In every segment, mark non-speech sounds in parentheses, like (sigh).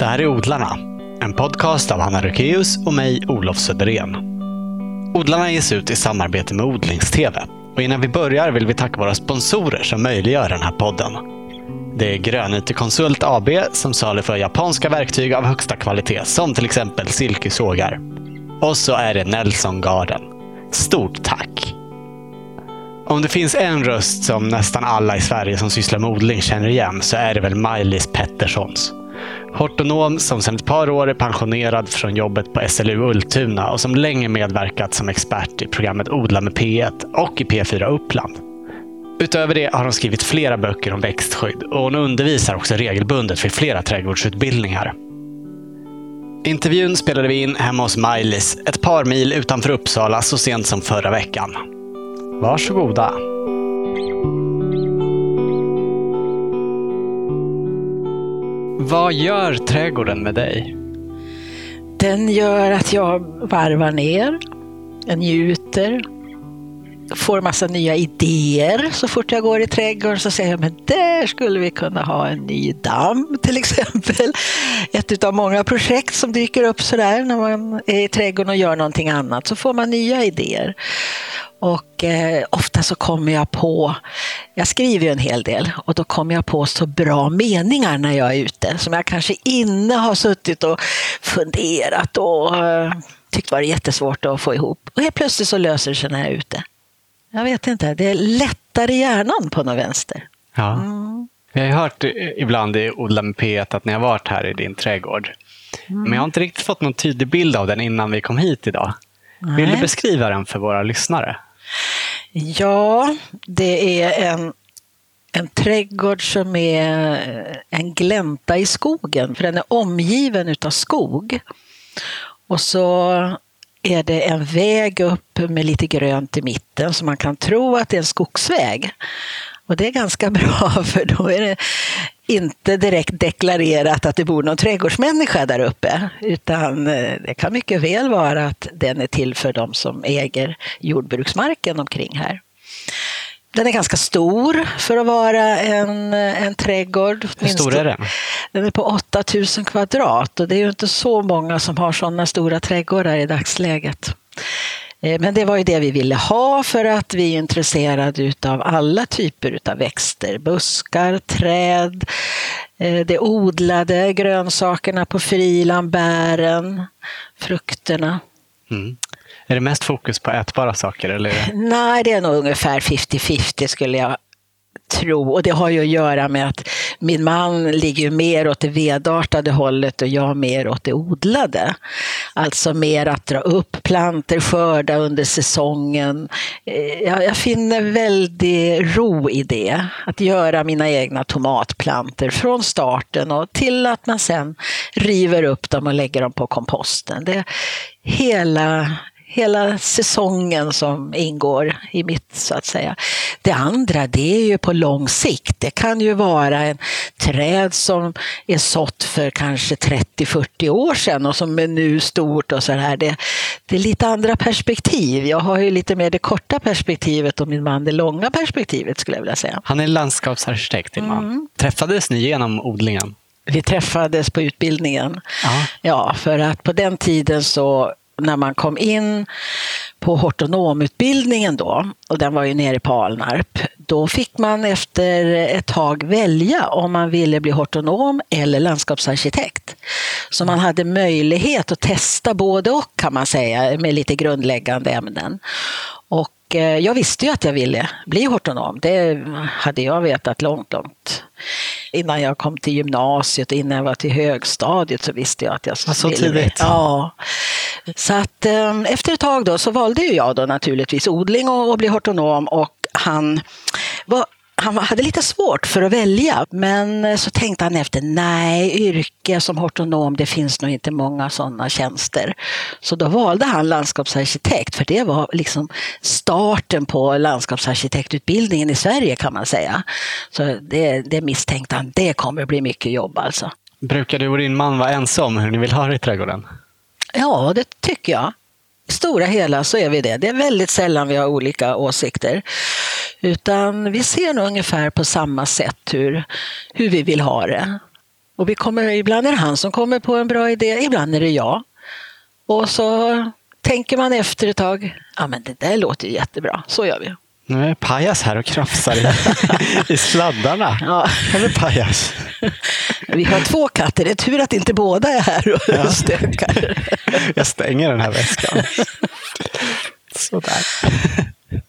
Det här är Odlarna, en podcast av Hanna Rökeus och mig, Olof Söderén. Odlarna ges ut i samarbete med Odlingstv. Och innan vi börjar vill vi tacka våra sponsorer som möjliggör den här podden. Det är Grönyte Konsult AB som saluför japanska verktyg av högsta kvalitet, som till exempel silkesågar. Och så är det Nelson Garden. Stort tack! Om det finns en röst som nästan alla i Sverige som sysslar med odling känner igen så är det väl Maj-Lis Petterssons. Hortonom som sedan ett par år är pensionerad från jobbet på SLU Ultuna och som länge medverkat som expert i programmet Odla med P1 och i P4 Uppland. Utöver det har hon skrivit flera böcker om växtskydd och hon undervisar också regelbundet vid flera trädgårdsutbildningar. Intervjun spelade vi in hemma hos Maj-Lis, ett par mil utanför Uppsala så sent som förra veckan. Varsågoda! Vad gör trädgården med dig? Den gör att jag varvar ner, jag njuter, får massa nya idéer så fort jag går i trädgården. Så säger jag, men där skulle vi kunna ha en ny damm till exempel. Ett av många projekt som dyker upp sådär när man är i trädgården och gör någonting annat. Så får man nya idéer. Och eh, ofta så kommer jag på, jag skriver ju en hel del och då kommer jag på så bra meningar när jag är ute som jag kanske inne har suttit och funderat och eh, tyckt varit jättesvårt att få ihop. Och helt plötsligt så löser det sig när jag är ute. Jag vet inte, det är lättare i hjärnan på något vänster. Ja. Mm. Jag har hört ibland i Odla med P1 att ni har varit här i din trädgård. Mm. Men jag har inte riktigt fått någon tydlig bild av den innan vi kom hit idag. Nej. Vill du beskriva den för våra lyssnare? Ja, det är en, en trädgård som är en glänta i skogen, för den är omgiven av skog. Och så är det en väg upp med lite grönt i mitten så man kan tro att det är en skogsväg. Och det är ganska (laughs) bra för då är det inte direkt deklarerat att det bor någon trädgårdsmänniska där uppe. Utan eh, det kan mycket väl vara att den är till för de som äger jordbruksmarken omkring här. Den är ganska stor för att vara en, en trädgård. Hur stor är den? Den är på 8000 kvadrat och det är ju inte så många som har sådana stora trädgårdar i dagsläget. Eh, men det var ju det vi ville ha för att vi är intresserade av alla typer av växter. Buskar, träd, eh, det odlade, grönsakerna på friland, bären, frukterna. Mm. Är det mest fokus på ätbara saker? Eller? Nej, det är nog ungefär 50-50 skulle jag tro. Och det har ju att göra med att min man ligger mer åt det vedartade hållet och jag mer åt det odlade. Alltså mer att dra upp planter, skörda under säsongen. Eh, jag, jag finner väldigt ro i det. Att göra mina egna tomatplanter från starten och till att man sen river upp dem och lägger dem på komposten. Det, hela hela säsongen som ingår i mitt, så att säga. Det andra, det är ju på lång sikt. Det kan ju vara en träd som är sått för kanske 30-40 år sedan och som är nu stort och så här. Det, det är lite andra perspektiv. Jag har ju lite mer det korta perspektivet och min man det långa perspektivet skulle jag vilja säga. Han är landskapsarkitekt, din man. Mm. Träffades ni genom odlingen? Vi träffades på utbildningen. Aha. Ja, för att på den tiden så när man kom in på hortonomutbildningen då, och den var ju nere på Alnarp, då fick man efter ett tag välja om man ville bli hortonom eller landskapsarkitekt. Så man hade möjlighet att testa både och kan man säga med lite grundläggande ämnen. Och eh, jag visste ju att jag ville bli hortonom. Det hade jag vetat långt, långt innan jag kom till gymnasiet och innan jag var till högstadiet så visste jag att jag skulle... Så tidigt? Ja. Så att eh, efter ett tag då så valde jag då naturligtvis odling och, och bli hortonom och han var han hade lite svårt för att välja, men så tänkte han efter, nej, yrke som hortonom, det finns nog inte många sådana tjänster. Så då valde han landskapsarkitekt, för det var liksom starten på landskapsarkitektutbildningen i Sverige kan man säga. Så det, det misstänkte han, det kommer bli mycket jobb alltså. Brukar du och din man vara ensamma om hur ni vill ha det i trädgården? Ja, det tycker jag. I stora hela så är vi det. Det är väldigt sällan vi har olika åsikter. Utan vi ser nog ungefär på samma sätt hur, hur vi vill ha det. Och vi kommer, ibland är det han som kommer på en bra idé, ibland är det jag. Och så tänker man efter ett tag, ja men det där låter ju jättebra, så gör vi. Nu är Pajas här och krafsar i, (laughs) i sladdarna. Ja. Eller Pajas. (laughs) Vi har två katter, det är tur att inte båda är här och Ja. stökar. (laughs) Jag stänger den här väskan. Sådär. Ja.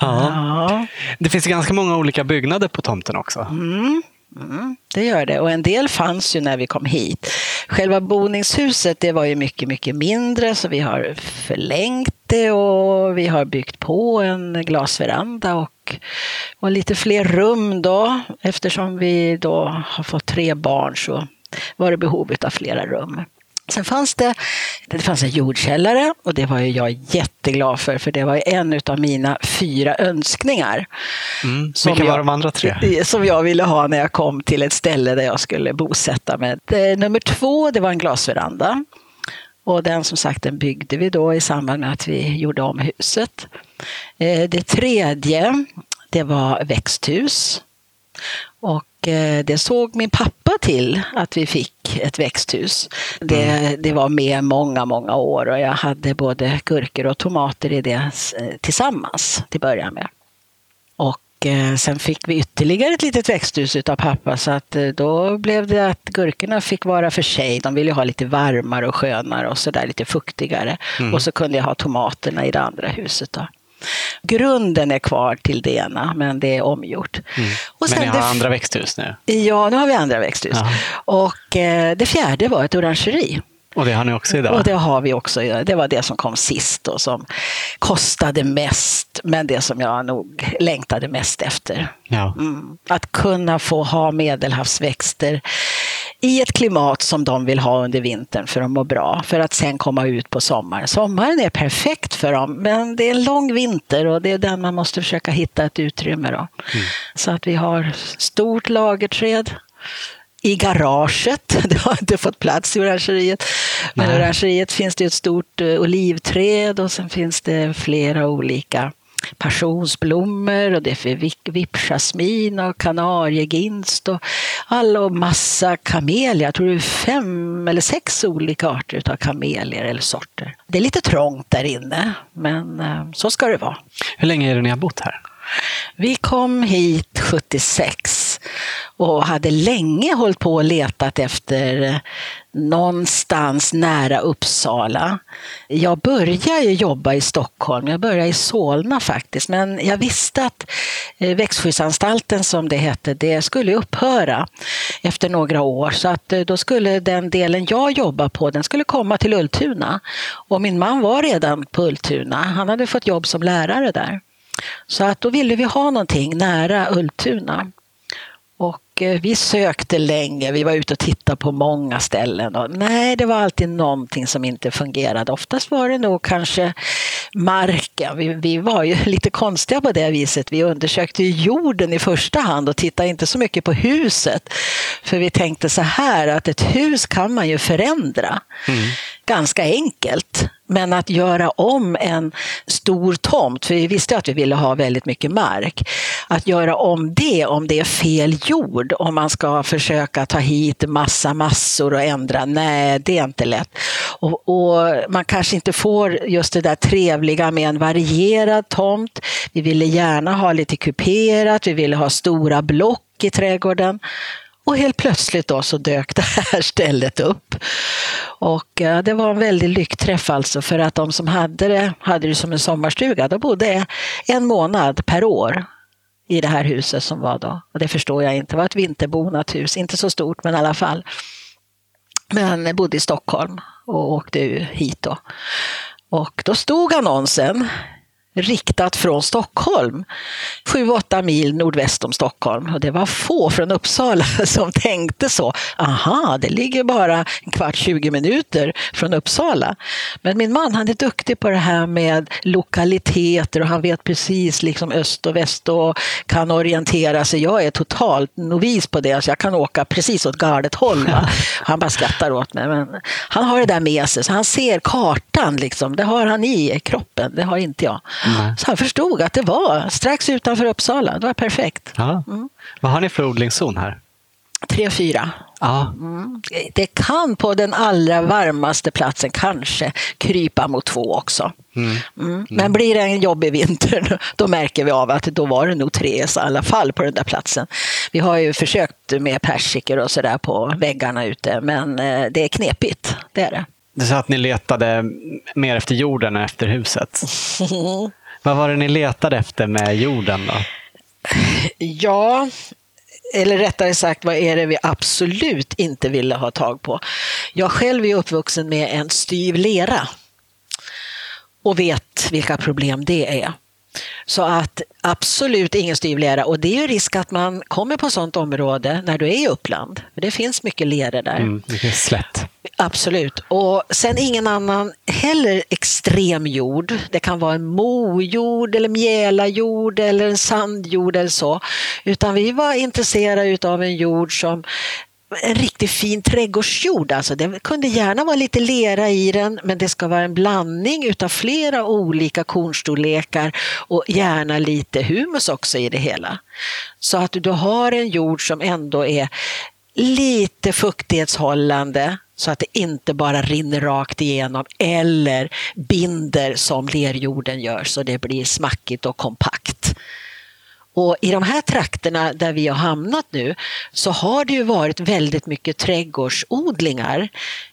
Ja, Det finns ganska många olika byggnader på tomten också. mm, Mm. det gör det. Och en del fanns ju när vi kom hit. Själva boningshuset det var ju mycket, mycket mindre så vi har förlängt det och vi har byggt på en glasveranda och, och lite fler rum då. Eftersom vi då har fått tre barn så var det behov av flera rum. Sen fanns det, det fanns en jordkällare och det var jag jätteglad för, för det var en av mina fyra önskningar. Mm. Som Vilka var jag- de andra tre? Som jag ville ha när jag kom till ett ställe där jag skulle bosätta mig. Det, nummer två, det var en glasveranda. Och den som sagt, den byggde vi då i samband med att vi gjorde om huset. Eh, Det tredje, det var växthus. Och eh, det såg min pappa till att vi fick ett växthus. Det, det var med många, många år och jag hade både gurkor och tomater i det tillsammans till början med. Och eh, sen fick vi ytterligare ett litet växthus utav pappa så att eh, då blev det att gurkorna fick vara för sig. De ville ha lite varmare och skönare och sådär lite fuktigare. Och så kunde jag ha tomaterna i det andra huset. Då. Grunden är kvar till det ena men det är omgjort. Och Men ni sen har det andra växthus nu? Ja, nu har vi andra växthus. Ja. Och eh, det fjärde var ett orangeri. Och det har ni också idag? Och det har vi också. Det var det som kom sist och som kostade mest, men det som jag nog längtade mest efter. Ja. Mm. Att kunna få ha medelhavsväxter i ett klimat som de vill ha under vintern för att må bra, för att sen komma ut på sommaren. Sommaren är perfekt för dem, men det är en lång vinter och det är den man måste försöka hitta ett utrymme. Då. Så att vi har stort lagerträd i garaget. (laughs) Det har inte fått plats i orangeriet. Men i orangeriet finns det ett stort eh, olivträd och sen finns det flera olika passionsblommor och det är för vip- vippjasmin och kanarieginst och alla massa kamelier. Jag tror det är fem eller sex olika arter av kamelier eller sorter. Det är lite trångt där inne, men eh, så ska det vara. Hur länge är det ni har bott här? Vi kom hit 76 och hade länge hållit på och letat efter någonstans nära Uppsala. Jag började jobba i Stockholm, jag började i Solna faktiskt, men jag visste att eh, växtskyddsanstalten som det hette, det skulle upphöra efter några år. Så att eh, då skulle den delen jag jobbar på, den skulle komma till Ultuna. Och min man var redan på Ultuna, han hade fått jobb som lärare där. Så att då ville vi ha någonting nära Ultuna. Och eh, vi sökte länge, vi var ute och tittade på många ställen. Och nej, det var alltid någonting som inte fungerade. Oftast var det nog kanske marken. Vi, vi var ju (laughs) lite konstiga på det viset. Vi undersökte jorden i första hand och tittade inte så mycket på huset. För vi tänkte så här att ett hus kan man ju förändra ganska enkelt. Men att göra om en stor tomt, för vi visste att vi ville ha väldigt mycket mark, att göra om det om det är fel jord, om man ska försöka ta hit massa massor och ändra, nej det är inte lätt. Och, och man kanske inte får just det där trevliga med en varierad tomt. Vi ville gärna ha lite kuperat, vi ville ha stora block i trädgården. Och helt plötsligt då så dök det här stället upp. Och eh, det var en väldig lyckträff alltså för att de som hade det hade det som en sommarstuga. De bodde en månad per år i det här huset som var då. Och det förstår jag inte. Det var ett vinterbonat hus, inte så stort men i alla fall. Men bodde i Stockholm och åkte hit då. Och då stod annonsen riktat från Stockholm. 7-8 mil nordväst om Stockholm. Och det var få från Uppsala (laughs) som tänkte så. Aha, det ligger bara en kvart, 20 minuter från Uppsala. Men min man han är duktig på det här med lokaliteter och han vet precis liksom öst och väst och kan orientera sig. Jag är totalt novis på det, så jag kan åka precis åt galet håll. Va? (laughs) Han bara skrattar åt mig. Men han har det där med sig, så han ser kartan. Liksom. Det har han i kroppen, det har inte jag. Nej. Så han förstod att det var strax utanför Uppsala. Det var perfekt. Ja. Vad har ni för odlingszon här? 3-4. Ja. Mm. Det kan på den allra varmaste platsen kanske krypa mot två också. Mm. Mm. Men blir det en jobbig vinter (laughs) då märker vi av att då var det nog tre i alla fall på den där platsen. Vi har ju försökt med persikor och sådär på väggarna ute men eh, det är knepigt, det är det. Du sa att ni letade mer efter jorden än efter huset. (laughs) Vad var det ni letade efter med jorden då? Ja, eller rättare sagt, vad är det vi absolut inte ville ha tag på? Jag själv är uppvuxen med en styv lera och vet vilka problem det är. Så att absolut ingen styv lera. Och det är ju risk att man kommer på sånt område när du är i Uppland. För det finns mycket lera där. Mm, slätt. Absolut. Och sen ingen annan heller extrem jord. Det kan vara en mojord eller mjälajord eller en sandjord eller så. Utan vi var intresserade av en jord som en riktigt fin trädgårdsjord. Alltså det kunde gärna vara lite lera i den men det ska vara en blandning utav flera olika kornstorlekar och gärna lite humus också i det hela. Så att du har en jord som ändå är lite fuktighetshållande så att det inte bara rinner rakt igenom eller binder som lerjorden gör så det blir smackigt och kompakt. Och I de här trakterna där vi har hamnat nu så har det ju varit väldigt mycket trädgårdsodlingar,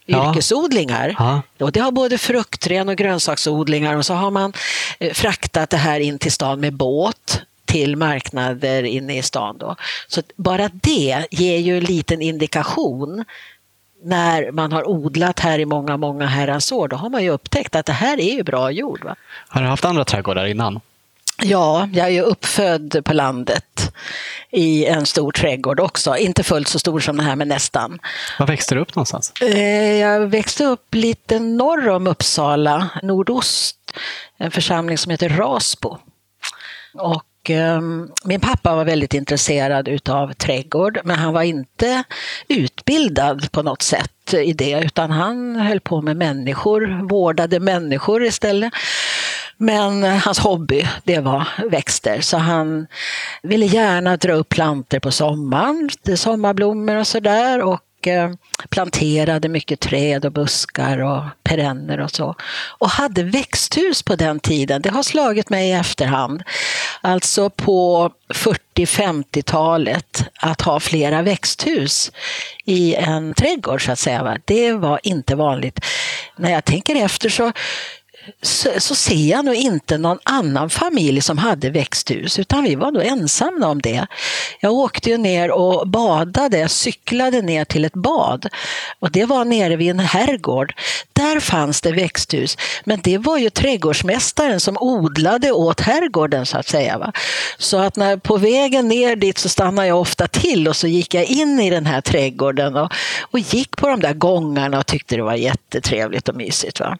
Ja. yrkesodlingar. Ja. Och det har både fruktträd och grönsaksodlingar och så har man eh, fraktat det här in till stan med båt till marknader inne i stan. Då. Så bara det ger ju en liten indikation när man har odlat här i många, många herrans år, då har man ju upptäckt att det här är ju bra jord. Va? Har du haft andra trädgårdar innan? Ja, jag är ju uppfödd på landet i en stor trädgård också. Inte fullt så stor som den här, men nästan. Var växte du upp någonstans? Eh, Jag växte upp lite norr om Uppsala, nordost, en församling som heter Rasbo. Och ehm, min pappa var väldigt intresserad utav trädgård, men han var inte utbildad på något sätt i det, utan han höll på med människor, vårdade människor istället. Men eh, hans hobby, det var växter. Så han ville gärna dra upp planter på sommaren, sommarblommor och sådär. Och eh, planterade mycket träd och buskar och perenner och så. Och hade växthus på den tiden. Det har slagit mig i efterhand. Alltså på 40-50-talet att ha flera växthus i en trädgård så att säga. Det var inte vanligt. När jag tänker efter så så, så ser jag nog inte någon annan familj som hade växthus, utan vi var nog ensamma om det. Jag åkte ju ner och badade, jag cyklade ner till ett bad och det var nere vid en herrgård. Där fanns det växthus, men det var ju trädgårdsmästaren som odlade åt herrgården så att säga. Va? Så att när, på vägen ner dit så stannade jag ofta till och så gick jag in i den här trädgården och, och gick på de där gångarna och tyckte det var jättetrevligt och mysigt. Va?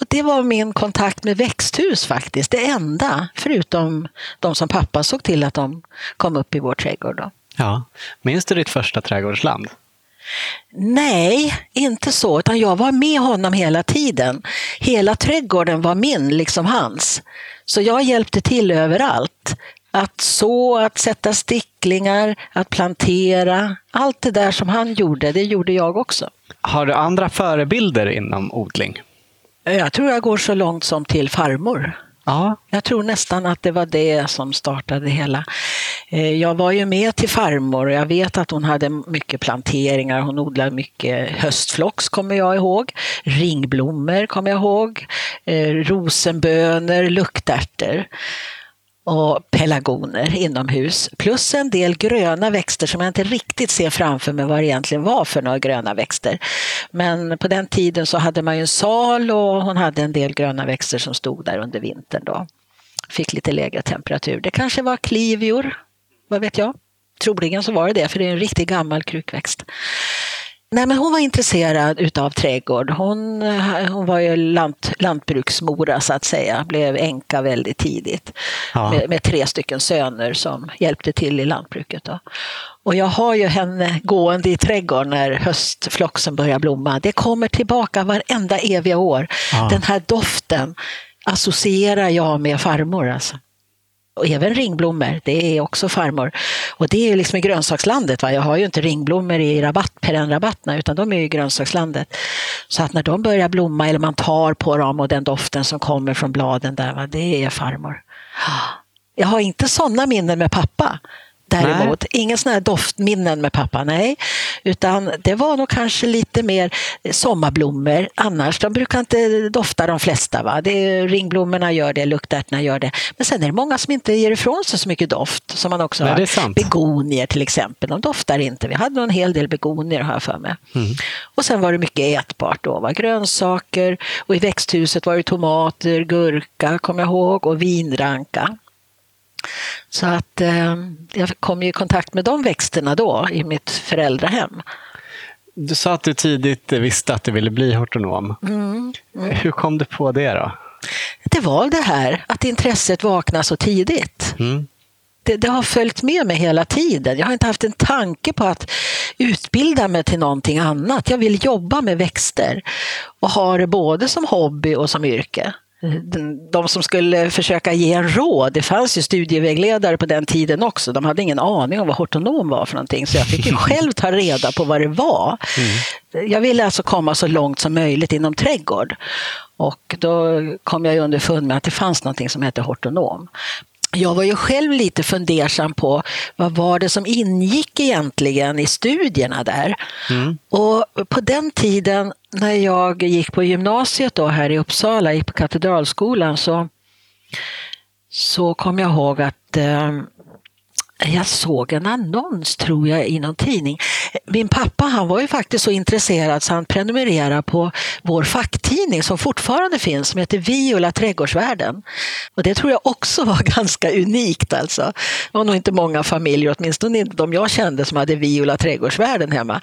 Och det var min kontakt med växthus faktiskt, det enda, förutom de som pappa såg till att de kom upp i vår trädgård. Då. Ja. Minns du ditt första trädgårdsland? Nej, inte så, utan jag var med honom hela tiden. Hela trädgården var min, liksom hans. Så jag hjälpte till överallt. Att så, att sätta sticklingar, att plantera. Allt det där som han gjorde, det gjorde jag också. Har du andra förebilder inom odling? Jag tror jag går så långt som till farmor. Ja. Jag tror nästan att det var det som startade det hela. Eh, Jag var ju med till farmor och jag vet att hon hade mycket planteringar. Hon odlade mycket höstflox kommer jag ihåg. Ringblommor kommer jag ihåg. Eh, Rosenbönor, luktärtor och pelargoner inomhus. Plus en del gröna växter som jag inte riktigt ser framför mig vad det egentligen var för några gröna växter. Men på den tiden så hade man ju en sal och hon hade en del gröna växter som stod där under vintern. Då. Fick lite lägre temperatur. Det kanske var klivior, vad vet jag? Troligen så var det det, för det är en riktigt gammal krukväxt. Nej, men hon var intresserad utav trädgård. Hon, hon var ju lant, lantbruksmora så att säga, blev änka väldigt tidigt Ja. med, med tre stycken söner som hjälpte till i lantbruket. Då. Och jag har ju henne gående i trädgården när höstfloxen börjar blomma. Det kommer tillbaka varenda eviga år. Ja. Den här doften associerar jag med farmor. Alltså. Och även ringblommor, det är också farmor. Och det är ju liksom i grönsakslandet. Va? Jag har ju inte ringblommor i rabatt, perennrabatterna utan de är i grönsakslandet. Så att när de börjar blomma eller man tar på dem och den doften som kommer från bladen där, va? det är farmor. Jag har inte sådana minnen med pappa. Däremot, nej. ingen sådana här doftminnen med pappa, nej. Utan det var nog kanske lite mer sommarblommor. Annars, de brukar inte dofta de flesta. Va? Det är, ringblommorna gör det, luktärtorna gör det. Men sen är det många som inte ger ifrån sig så mycket doft. Som man också nej, har. Begonier till exempel, de doftar inte. Vi hade en hel del begonier jag för mig. Mm. Och sen var det mycket ätbart då. Va? Grönsaker och i växthuset var det tomater, gurka, kommer jag ihåg, och vinranka. Så att eh, jag kom i kontakt med de växterna då i mitt föräldrahem. Du sa att du tidigt visste att du ville bli hortonom. Mm, mm. Hur kom du på det då? Det var det här att intresset vaknade så tidigt. Mm. Det, det, har följt med mig hela tiden. Jag har inte haft en tanke på att utbilda mig till någonting annat. Jag vill jobba med växter och ha det både som hobby och som yrke de som skulle försöka ge en råd, det fanns ju studievägledare på den tiden också, de hade ingen aning om vad hortonom var för någonting, så jag fick ju (laughs) själv ta reda på vad det var. Mm. Jag ville alltså komma så långt som möjligt inom trädgård. Och då kom jag underfund med att det fanns någonting som hette hortonom jag var ju själv lite fundersam på vad var det som ingick egentligen i studierna där. Mm. Och på den tiden när jag gick på gymnasiet då här i Uppsala, gick på Katedralskolan, så, så kom jag ihåg att eh, jag såg en annons, tror jag, i någon tidning. Min pappa han var ju faktiskt så intresserad så han prenumererade på vår facktidning som fortfarande finns, som heter Viola Trädgårdsvärlden. Och det tror jag också var (laughs) ganska unikt. Alltså. Det var nog inte många familjer, åtminstone inte de jag kände, som hade Viola Trädgårdsvärlden hemma.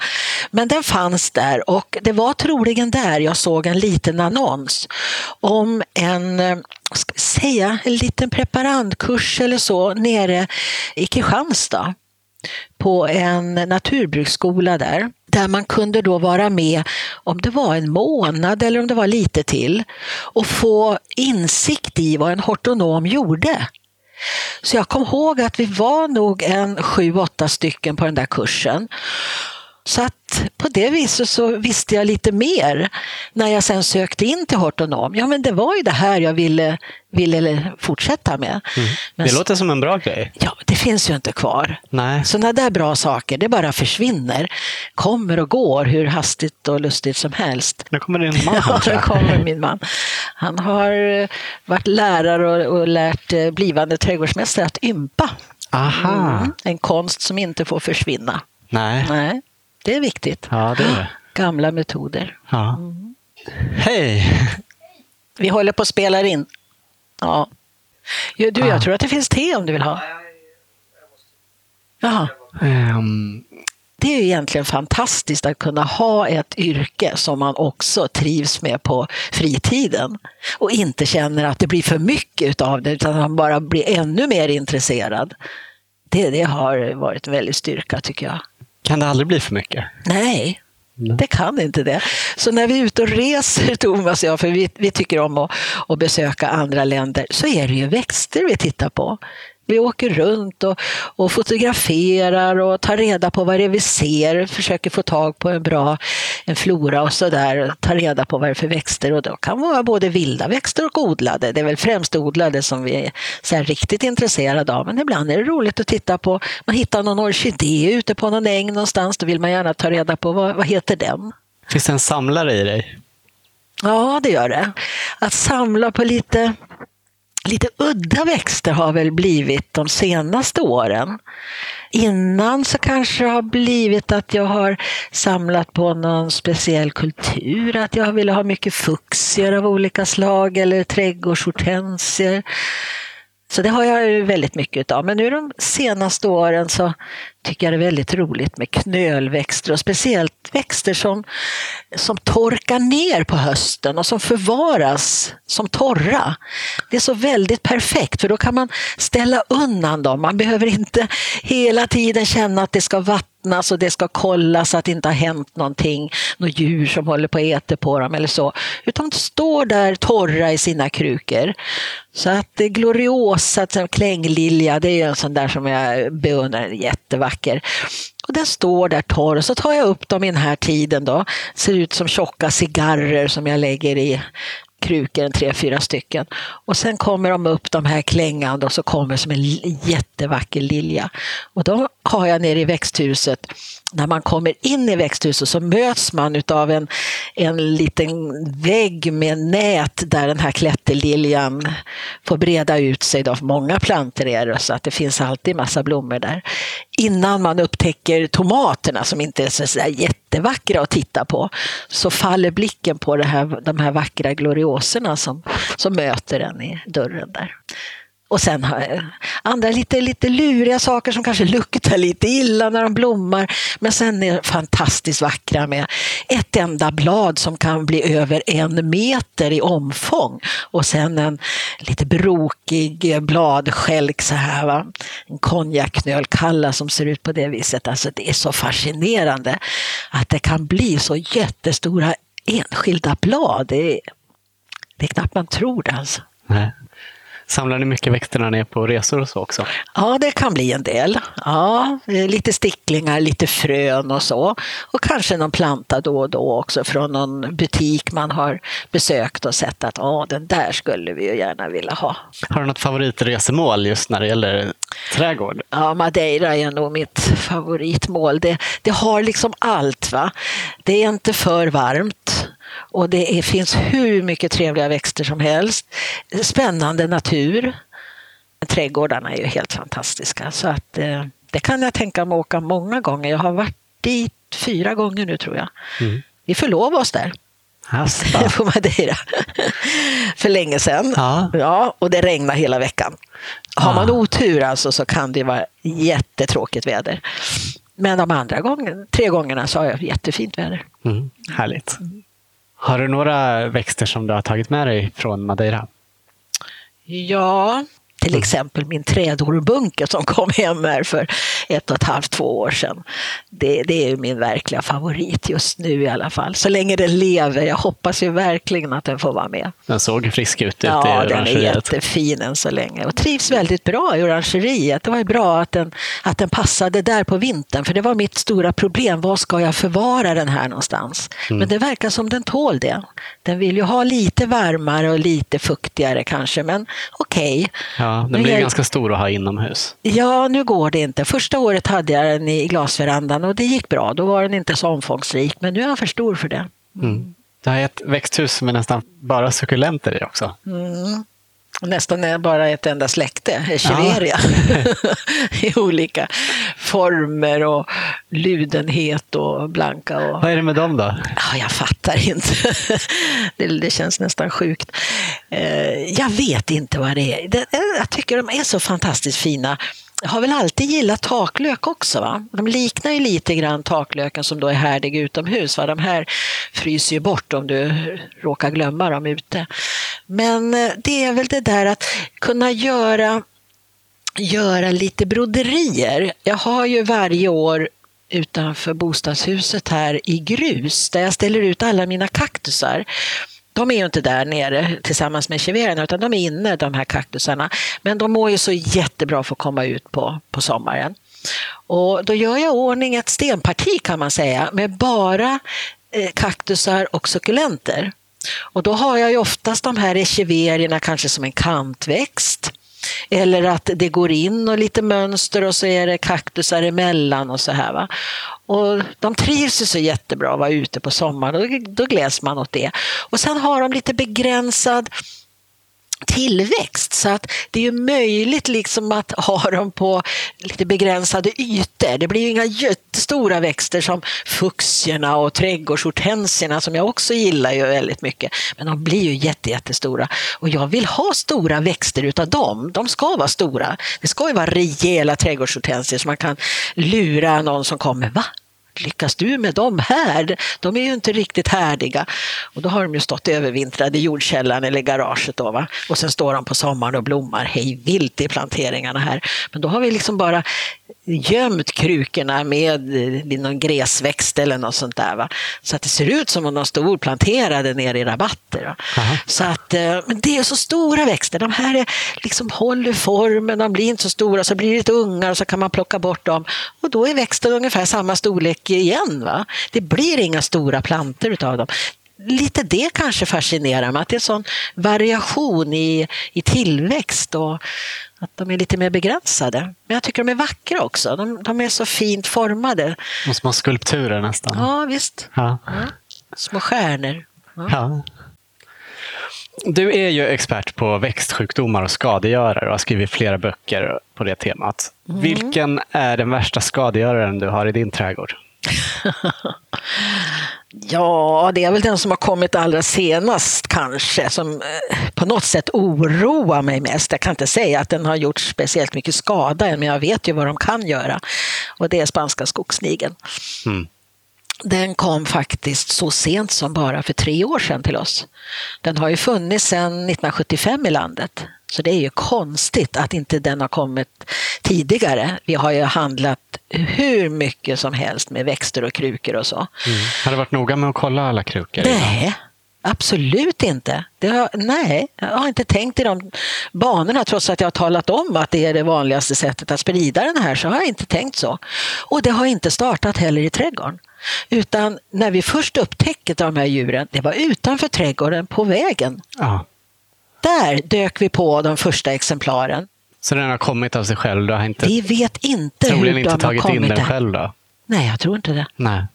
Men den fanns där och det var troligen där jag såg en liten annons om en eh, ska säga, en liten preparandkurs eller så nere i Kristianstad på en naturbruksskola där. Där man kunde då vara med om det var en månad eller om det var lite till och få insikt i vad en hortonom gjorde. Så jag kom ihåg att vi var nog en sju, åtta stycken på den där kursen. Så att på det viset så visste jag lite mer när jag sen sökte in till hortonom. Ja, men det var ju det här jag ville, ville fortsätta med. Mm. Men, det låter som en bra grej. Ja, det finns ju inte kvar. Nej. Sådana där bra saker, det bara försvinner. Kommer och går hur hastigt och lustigt som helst. Nu kommer din man. (laughs) ja, nu kommer min man. Han har eh, varit lärare och, och lärt eh, blivande trädgårdsmästare att ympa. Aha. Mm, en konst som inte får försvinna. Nej. Nej. Det är viktigt. Ja, det är det. Gamla metoder. Ja. Mm. Hej! Vi håller på att spela in. Ja. Du, jag ah. tror att det finns te om du vill ha. Jaha. Um. Det är ju egentligen fantastiskt att kunna ha ett yrke som man också trivs med på fritiden och inte känner att det blir för mycket av det utan man bara blir ännu mer intresserad. Det, det har varit en väldig styrka tycker jag. Kan det aldrig bli för mycket? Nej, det kan inte det. Så när vi är ute och reser, (laughs) Thomas och jag, för vi, vi tycker om att, att besöka andra länder, så är det ju växter vi tittar på. Vi åker runt och, och, fotograferar och tar reda på vad det är vi ser, försöker få tag på en bra en flora och sådär, ta reda på vad det är för växter och det kan vara både vilda växter och odlade. Det är väl främst odlade som vi är så riktigt intresserade av, men ibland är det roligt att titta på, man hittar någon orkidé ute på någon äng någonstans, då vill man gärna ta reda på vad, vad heter den? Finns det en samlare i dig? Ja, det gör det. Att samla på lite lite udda växter har väl blivit de senaste åren. Innan så kanske det har blivit att jag har samlat på någon speciell kultur, att jag ville ha mycket fuxier av olika slag eller trädgårdshortensier. Så det har jag väldigt mycket av. Men nu de senaste åren så tycker jag det är väldigt roligt med knölväxter och speciellt växter som, som torkar ner på hösten och som förvaras som torra. Det är så väldigt perfekt för då kan man ställa undan dem. Man behöver inte hela tiden känna att det ska vattnas och det ska kollas att det inte har hänt någonting, något djur som håller på att äta på dem eller så. Utan de står där torra i sina krukor. Så att eh, Gloriosa, klänglilja, det är en sån där som jag beundrar, jättevacker. Och den står där torr och så tar jag upp dem i den här tiden då. Ser ut som tjocka cigarrer som jag lägger i krukor, tre, fyra stycken. Och sen kommer de upp de här klängande och så kommer som en jättevacker lilja. Och de har jag nere i växthuset, när man kommer in i växthuset så möts man av en, en liten vägg med nät där den här klätterliljan får breda ut sig. Då. Många plantor är det så att det finns alltid massa blommor där. Innan man upptäcker tomaterna som inte är så jättevackra att titta på så faller blicken på det här, de här vackra glorioserna som, som möter en i dörren där. Och sen andra lite, lite luriga saker som kanske luktar lite illa när de blommar. Men sen är fantastiskt vackra med ett enda blad som kan bli över en meter i omfång. Och sen en lite brokig bladskälk så här. Va? En konjakknölkalla som ser ut på det viset. Alltså det är så fascinerande att det kan bli så jättestora enskilda blad. Det är, det är knappt man tror det alltså. Nej. Samlar ni mycket växter när ni är på resor och så också? Ja, det kan bli en del. Ja, lite sticklingar, lite frön och så. Och kanske någon planta då och då också från någon butik man har besökt och sett att Åh, den där skulle vi ju gärna vilja ha. Har du något favoritresemål just när det gäller trädgård? Ja, Madeira är nog mitt favoritmål. Det, det har liksom allt. va. Det är inte för varmt och det är, finns hur mycket trevliga växter som helst. Spännande natur. Trädgårdarna är ju helt fantastiska. Så att, eh, det kan jag tänka mig att åka många gånger. Jag har varit dit fyra gånger nu tror jag. Mm. Vi förlovade oss där. på (laughs) Madeira. För länge sedan. Ja. ja. och det regnar hela veckan. Har man otur alltså så kan det vara jättetråkigt väder. Men de andra gångerna, tre gångerna så har jag jättefint väder. Mm. Härligt. Mm. Har du några växter som du har tagit med dig från Madeira? Ja, till mm. exempel min trädorrbunke som kom hem här för ett och ett halvt, två år sedan. Det, det är min verkliga favorit just nu i alla fall. Så länge den lever. Jag hoppas ju verkligen att den får vara med. Den såg frisk ut ute ja, i den är jättefin än så länge och trivs väldigt bra i orangeriet. Det var ju bra att den, att den passade där på vintern för det var mitt stora problem. Var ska jag förvara den här någonstans? Mm. Men det verkar som den tål det. Den vill ju ha lite varmare och lite fuktigare kanske, men okej. Okay. Ja, den blir jag... ganska stor att ha inomhus. Ja, nu går det inte. Första året hade jag den i glasverandan och det gick bra. Då var den inte så omfångsrik, men nu är den för stor för det. Mm. Det här är ett växthus med nästan bara sukulenter i också. Mm. Nästan bara ett enda släkte, Echeveria, ja. (laughs) (laughs) i olika former och ludenhet och blanka. Och... Vad är det med dem då? Ja, jag fattar inte. (laughs) det, det, känns nästan sjukt. Eh, jag vet inte vad det är. Jag tycker de är så fantastiskt fina. Jag har väl alltid gillat taklök också. Va? De liknar ju lite grann taklöken som då är härdig utomhus. Va? De här fryser ju bort om du råkar glömma dem ute. Men eh, det är väl det där att kunna göra, göra lite broderier. Jag har ju varje år utanför bostadshuset här i grus där jag ställer ut alla mina kaktusar de är ju inte där nere tillsammans med chiverierna utan de är inne, de här kaktusarna. Men de mår ju så jättebra för att komma ut på, på sommaren. Och då gör jag ordning ett stenparti kan man säga med bara eh, kaktusar och suckulenter. Och då har jag ju oftast de här echeverierna kanske som en kantväxt. Eller att det går in och lite mönster och så är det kaktusar emellan och så här. Va? Och de trivs ju så jättebra att vara ute på sommaren och då gläds man åt det. Och sen har de lite begränsad tillväxt. Så att det är ju möjligt liksom att ha dem på lite begränsade ytor. Det blir ju inga jättestora växter som fuxierna och trädgårdshortensierna som jag också gillar ju väldigt mycket. Men de blir ju jätte, jättestora. Och jag vill ha stora växter utav dem. De ska vara stora. Det ska ju vara rejäla trädgårdshortensier så man kan lura någon som kommer. Va? Lyckas du med dem här? De är ju inte riktigt härdiga. Och då har de ju stått övervintrade i jordkällaren eller garaget. Då, va? Och sen står de på sommaren och blommar hej vilt i planteringarna här. Men då har vi liksom bara gömt krukorna med någon gräsväxt eller något sånt där. Va? Så att det ser ut som om de stod planterade nere i rabatter. Så att, eh, men det är så stora växter. De här är, liksom håller formen, de blir inte så stora, så blir det lite ungar och så kan man plocka bort dem. Och då är växten ungefär samma storlek igen. Va? Det blir inga stora planter utav dem lite det kanske fascinerar mig, att det är sån variation i, i tillväxt och att de är lite mer begränsade. Men jag tycker de är vackra också. De, de är så fint formade. Som små skulpturer nästan. Ja, visst. Ja. Ja. Små stjärnor. Ja. ja. Du är ju expert på växtsjukdomar och skadegörare och har skrivit flera böcker på det temat. Mm. Vilken är den värsta skadegöraren du har i din trädgård? (laughs) Ja, det är väl den som har kommit allra senast kanske, som eh, på något sätt oroar mig mest. Jag kan inte säga att den har gjort speciellt mycket skada än, men jag vet ju vad de kan göra. Och det är spanska skogssnigeln. Mm. Den kom faktiskt så sent som bara för tre år sedan till oss. Den har ju funnits sedan 1975 i landet. Så det är ju konstigt att inte den har kommit tidigare. Vi har ju handlat hur mycket som helst med växter och krukor och så. Mm. Har du varit noga med att kolla alla krukor? Nej, absolut inte. Har, nej, jag har inte tänkt i de banorna trots att jag har talat om att det är det vanligaste sättet att sprida den här så har jag inte tänkt så. Och det har inte startat heller i trädgården. Utan när vi först upptäckte de här djuren, det var utanför trädgården på vägen. Ja. Där dök vi på de första exemplaren. Så den har kommit av sig själv? Du har inte, vi vet inte hur de inte har tagit in den själv då? Nej, jag tror inte det. Nej.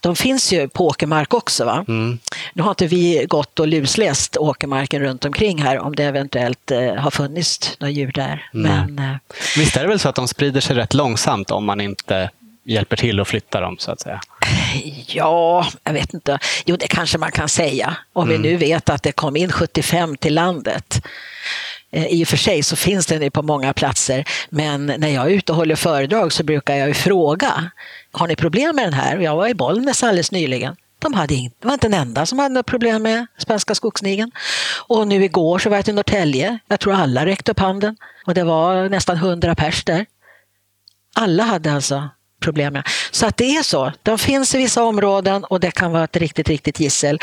De finns ju på åkermark också. Va? Mm. Nu har inte vi gått och lusläst åkermarken runt omkring här om det eventuellt eh, har funnits några djur där. Men, eh, Visst är det väl så att de sprider sig rätt långsamt om man inte hjälper till att flytta dem så att säga? Ja, jag vet inte. Jo, det kanske man kan säga. Om mm. vi nu vet att det kom in 75 till landet. Eh, I och för sig så finns den ju på många platser, men när jag är ute och håller föredrag så brukar jag ju fråga, har ni problem med den här? Jag var i Bollnäs alldeles nyligen. De hade inte, det var inte en enda som hade något problem med spanska skogssnigeln. Och nu igår så var jag till Norrtälje. Jag tror alla räckte upp handen. Och det var nästan hundra pers där. Alla hade alltså problem med. Så att det är så. De finns i vissa områden och det kan vara ett riktigt, riktigt gissel.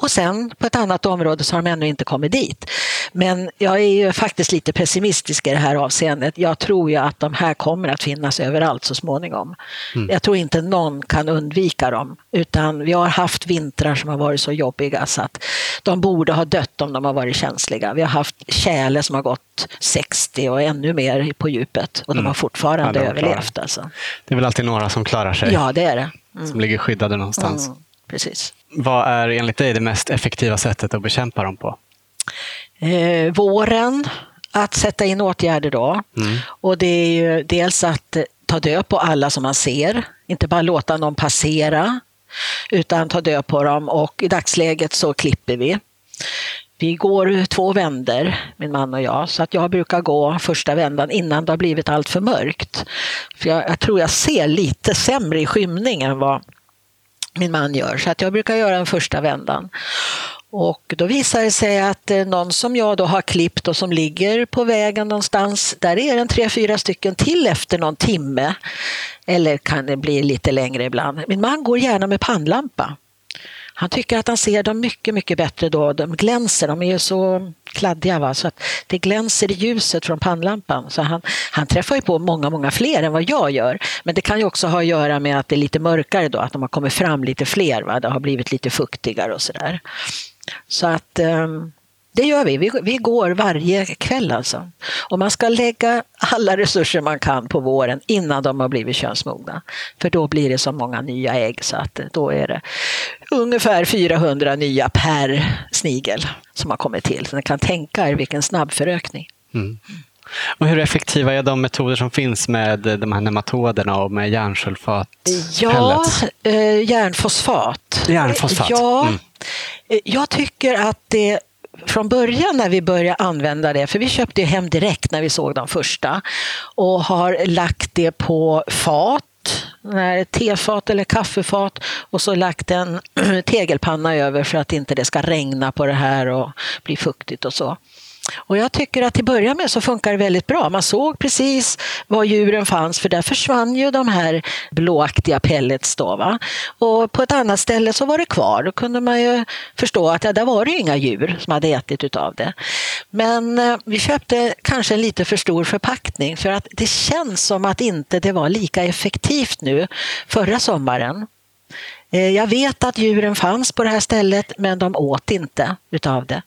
Och sen på ett annat område så har de ännu inte kommit dit. Men jag är ju faktiskt lite pessimistisk i det här avseendet. Jag tror ju att de här kommer att finnas överallt så småningom. Mm. Jag tror inte någon kan undvika dem. Utan vi har haft vintrar som har varit så jobbiga så att de borde ha dött om de har varit känsliga. Vi har haft tjäle som har gått 60 och ännu mer på djupet och de mm. har fortfarande ja, överlevt. Alltså. Det är väl alltid några som klarar sig? Ja, det är det. Mm. Som ligger skyddade någonstans. Mm, precis. Vad är enligt dig det mest effektiva sättet att bekämpa dem på? Eh, våren, att sätta in åtgärder då. Mm. Och det är ju dels att ta död på alla som man ser, inte bara låta någon passera utan ta död på dem och i dagsläget så klipper vi. Vi går två vänder, min man och jag, så att jag brukar gå första vändan innan det har blivit allt för mörkt. För jag, jag tror jag ser lite sämre i skymning än vad min man gör, så att jag brukar göra den första vändan. Och då visar det sig att eh, någon som jag då har klippt och som ligger på vägen någonstans, där är det tre, fyra stycken till efter någon timme. Eller kan det bli lite längre ibland. Min man går gärna med pannlampa. Han tycker att han ser dem mycket, mycket bättre då. De glänser, de är ju så kladdiga va? så att det glänser i ljuset från pannlampan. Så han, han träffar ju på många, många fler än vad jag gör. Men det kan ju också ha att göra med att det är lite mörkare då, att de har kommit fram lite fler. Va? Det har blivit lite fuktigare och sådär. Så att ehm, det gör vi. vi. Vi går varje kväll alltså. Och man ska lägga alla resurser man kan på våren innan de har blivit könsmogna. För då blir det så många nya ägg så att då är det ungefär 400 nya per snigel som har kommit till. Så ni kan tänka er vilken snabb förökning. Mm. Och hur effektiva är de metoder som finns med de här nematoderna och med järnsulfat? Ja, eh, järnfosfat. Järnfosfat. Ja, mm. Jag tycker att det från början när vi började använda det, för vi köpte hem direkt när vi såg de första och har lagt det på fat eh, tefat eller kaffefat och så lagt en (clears throat) tegelpanna över för att inte det ska regna på det här och bli fuktigt och så. Och jag tycker att till början med så funkar det väldigt bra. Man såg precis var djuren fanns för där försvann ju de här blåaktiga pellets. Då, va? Och på ett annat ställe så var det kvar. Då kunde man ju förstå att ja, där var det inga djur som hade ätit utav det. Men eh, vi köpte kanske en lite för stor förpackning för att det känns som att inte det var lika effektivt nu förra sommaren. Eh, jag vet att djuren fanns på det här stället men de åt inte utav det.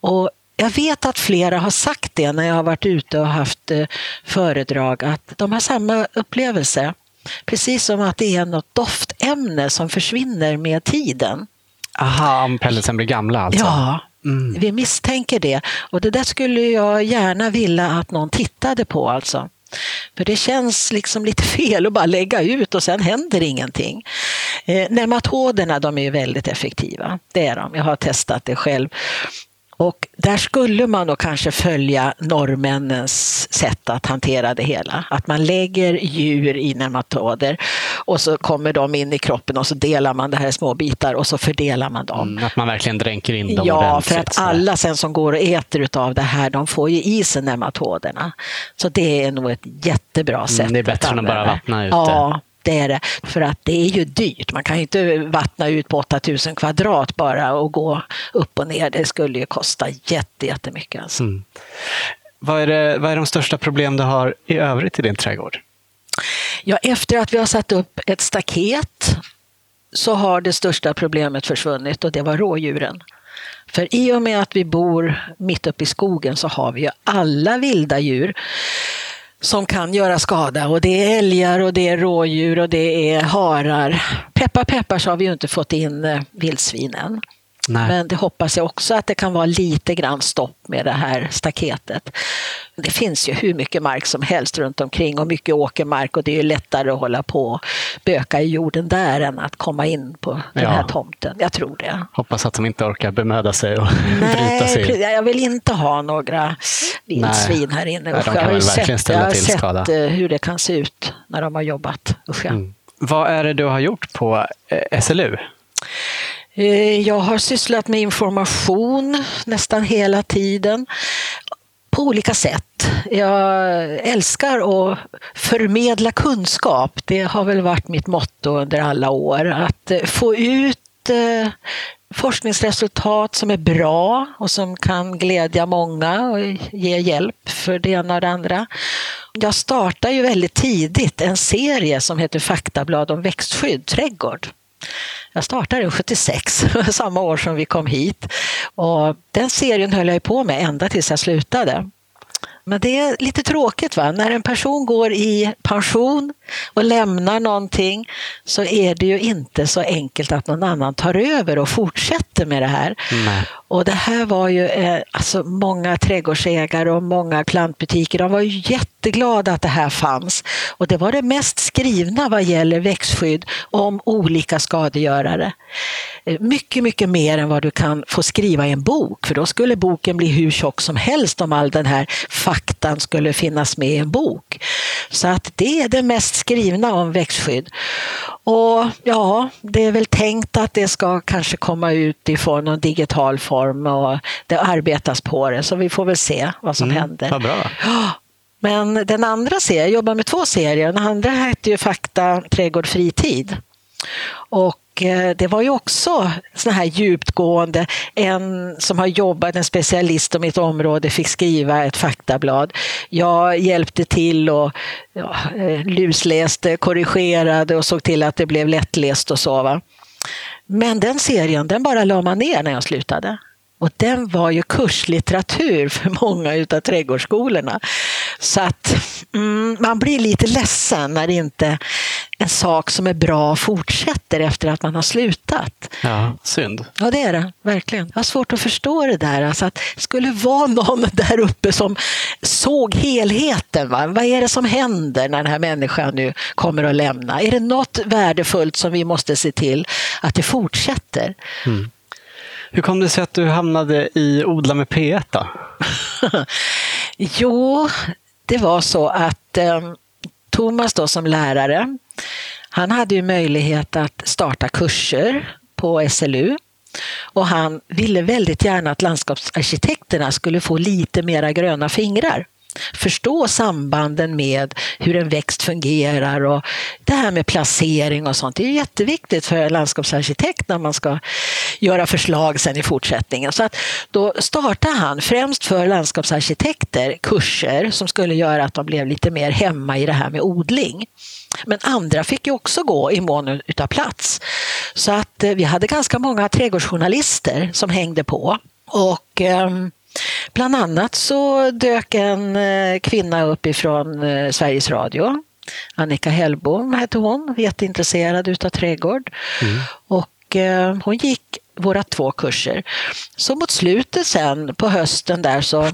Och jag vet att flera har sagt det när jag har varit ute och haft eh, föredrag, att de har samma upplevelse. Precis som att det är något doftämne som försvinner med tiden. Aha, om pelletsen blir gamla alltså? Ja, mm. vi misstänker det. Och det där skulle jag gärna vilja att någon tittade på alltså. För det känns liksom lite (laughs) fel att bara lägga ut och sen händer ingenting. Eh, nematoderna de är väldigt effektiva, det är de. Jag har testat det själv. Och där skulle man då kanske följa norrmännens sätt att hantera det hela. Att man lägger djur i nematoder och så kommer de in i kroppen och så delar man det här i små bitar och så fördelar man dem. Mm, att man verkligen dränker in dem Ja, för att alla sen som går och äter av det här, de får ju i sig nematoderna. Så det är nog ett jättebra sätt. Mm, det är bättre än att bara vattna ut ja, det är det. För att det är ju dyrt. Man kan ju inte vattna ut på 8000 kvadrat bara och gå upp och ner. Det skulle ju kosta jättemycket. Alltså. Mm. Vad, är det, vad är de största problem du har i övrigt i din trädgård? Ja, efter att vi har satt upp ett staket så har det största problemet försvunnit och det var rådjuren. För i och med att vi bor mitt uppe i skogen så har vi ju alla vilda djur som kan göra skada. Och det är älgar och det är rådjur och det är harar. Peppar peppar så har vi ju inte fått in eh, vildsvinen. Nej. Men det hoppas jag också att det kan vara lite grann stopp med det här staketet. Det finns ju hur mycket mark som helst runt omkring och mycket åkermark och det är lättare att hålla på och böka i jorden där än att komma in på den ja. här tomten. Jag tror det. Hoppas att de inte orkar bemöda sig och (laughs) bryta sig. Jag vill inte ha några vildsvin här inne. Nej, de kan jag har sett, jag har sett. Eh, hur det kan se ut när de har jobbat. Mm. Vad är det du har gjort på eh, SLU? Eh, jag har sysslat med information nästan hela tiden på olika sätt. Jag älskar att förmedla kunskap. Det har väl varit mitt motto under alla år. Att få ut forskningsresultat som är bra och som kan glädja många och ge hjälp för det ena och det andra. Jag startade ju väldigt tidigt en serie som heter Faktablad om växtskydd, trädgård. Jag startade 76, (laughs) samma år som vi kom hit. Och den serien höll jag på med ända tills jag slutade. Men det är lite tråkigt va? när en person går i pension och lämnar någonting så är det ju inte så enkelt att någon annan tar över och fortsätter med det här. Nej. Och det här var ju eh, alltså många trädgårdsägare och många plantbutiker, de var ju jätteglada att det här fanns. Och det var det mest skrivna vad gäller växtskydd om olika skadegörare. Eh, mycket, mycket mer än vad du kan få skriva i en bok, för då skulle boken bli hur tjock som helst om all den här faktan skulle finnas med i en bok. Så att det är det mest skrivna om växtskydd. Och ja, det är väl tänkt att det ska kanske komma ut i form någon digital form och det arbetas på det, så vi får väl se vad som mm, händer. Vad bra. Men den andra serien, jag jobbar med två serier. Den andra hette ju Fakta, trädgård, fritid. Och eh, det var ju också såna här djupgående. En som har jobbat, en specialist om mitt område, fick skriva ett faktablad. Jag hjälpte till och ja, eh, lusläste, korrigerade och såg till att det blev lättläst och så. Va? Men den serien, den bara la man ner när jag slutade. Och den var ju kurslitteratur för många utav trädgårdsskolorna. Så att mm, man blir lite ledsen när inte en sak som är bra fortsätter efter att man har slutat. Ja, synd. Ja, det är det. Verkligen. Jag har svårt att förstå det där. Alltså att det skulle vara någon där uppe som såg helheten. Va? Vad är det som händer när den här människan nu kommer att lämna? Är det något värdefullt som vi måste se till att det fortsätter? Mm. Hur kom det sig att du hamnade i Odla med P1 då? (laughs) jo, det var så att eh, Thomas då som lärare, han hade ju möjlighet att starta kurser på SLU och han ville väldigt gärna att landskapsarkitekterna skulle få lite mera gröna fingrar förstå sambanden med hur en växt fungerar och det här med placering och sånt. Det är jätteviktigt för landskapsarkitekt när man ska göra förslag sen i fortsättningen. Så att då startade han främst för landskapsarkitekter kurser som skulle göra att de blev lite mer hemma i det här med odling. Men andra fick ju också gå i mån utav plats. Så att eh, vi hade ganska många trädgårdsjournalister som hängde på. Och ehm, Bland annat så dök en eh, kvinna upp ifrån eh, Sveriges Radio. Annika Hellbom hette hon, jätteintresserad utav trädgård. Mm. Och eh, hon gick våra två kurser. Så mot slutet sen på hösten där så,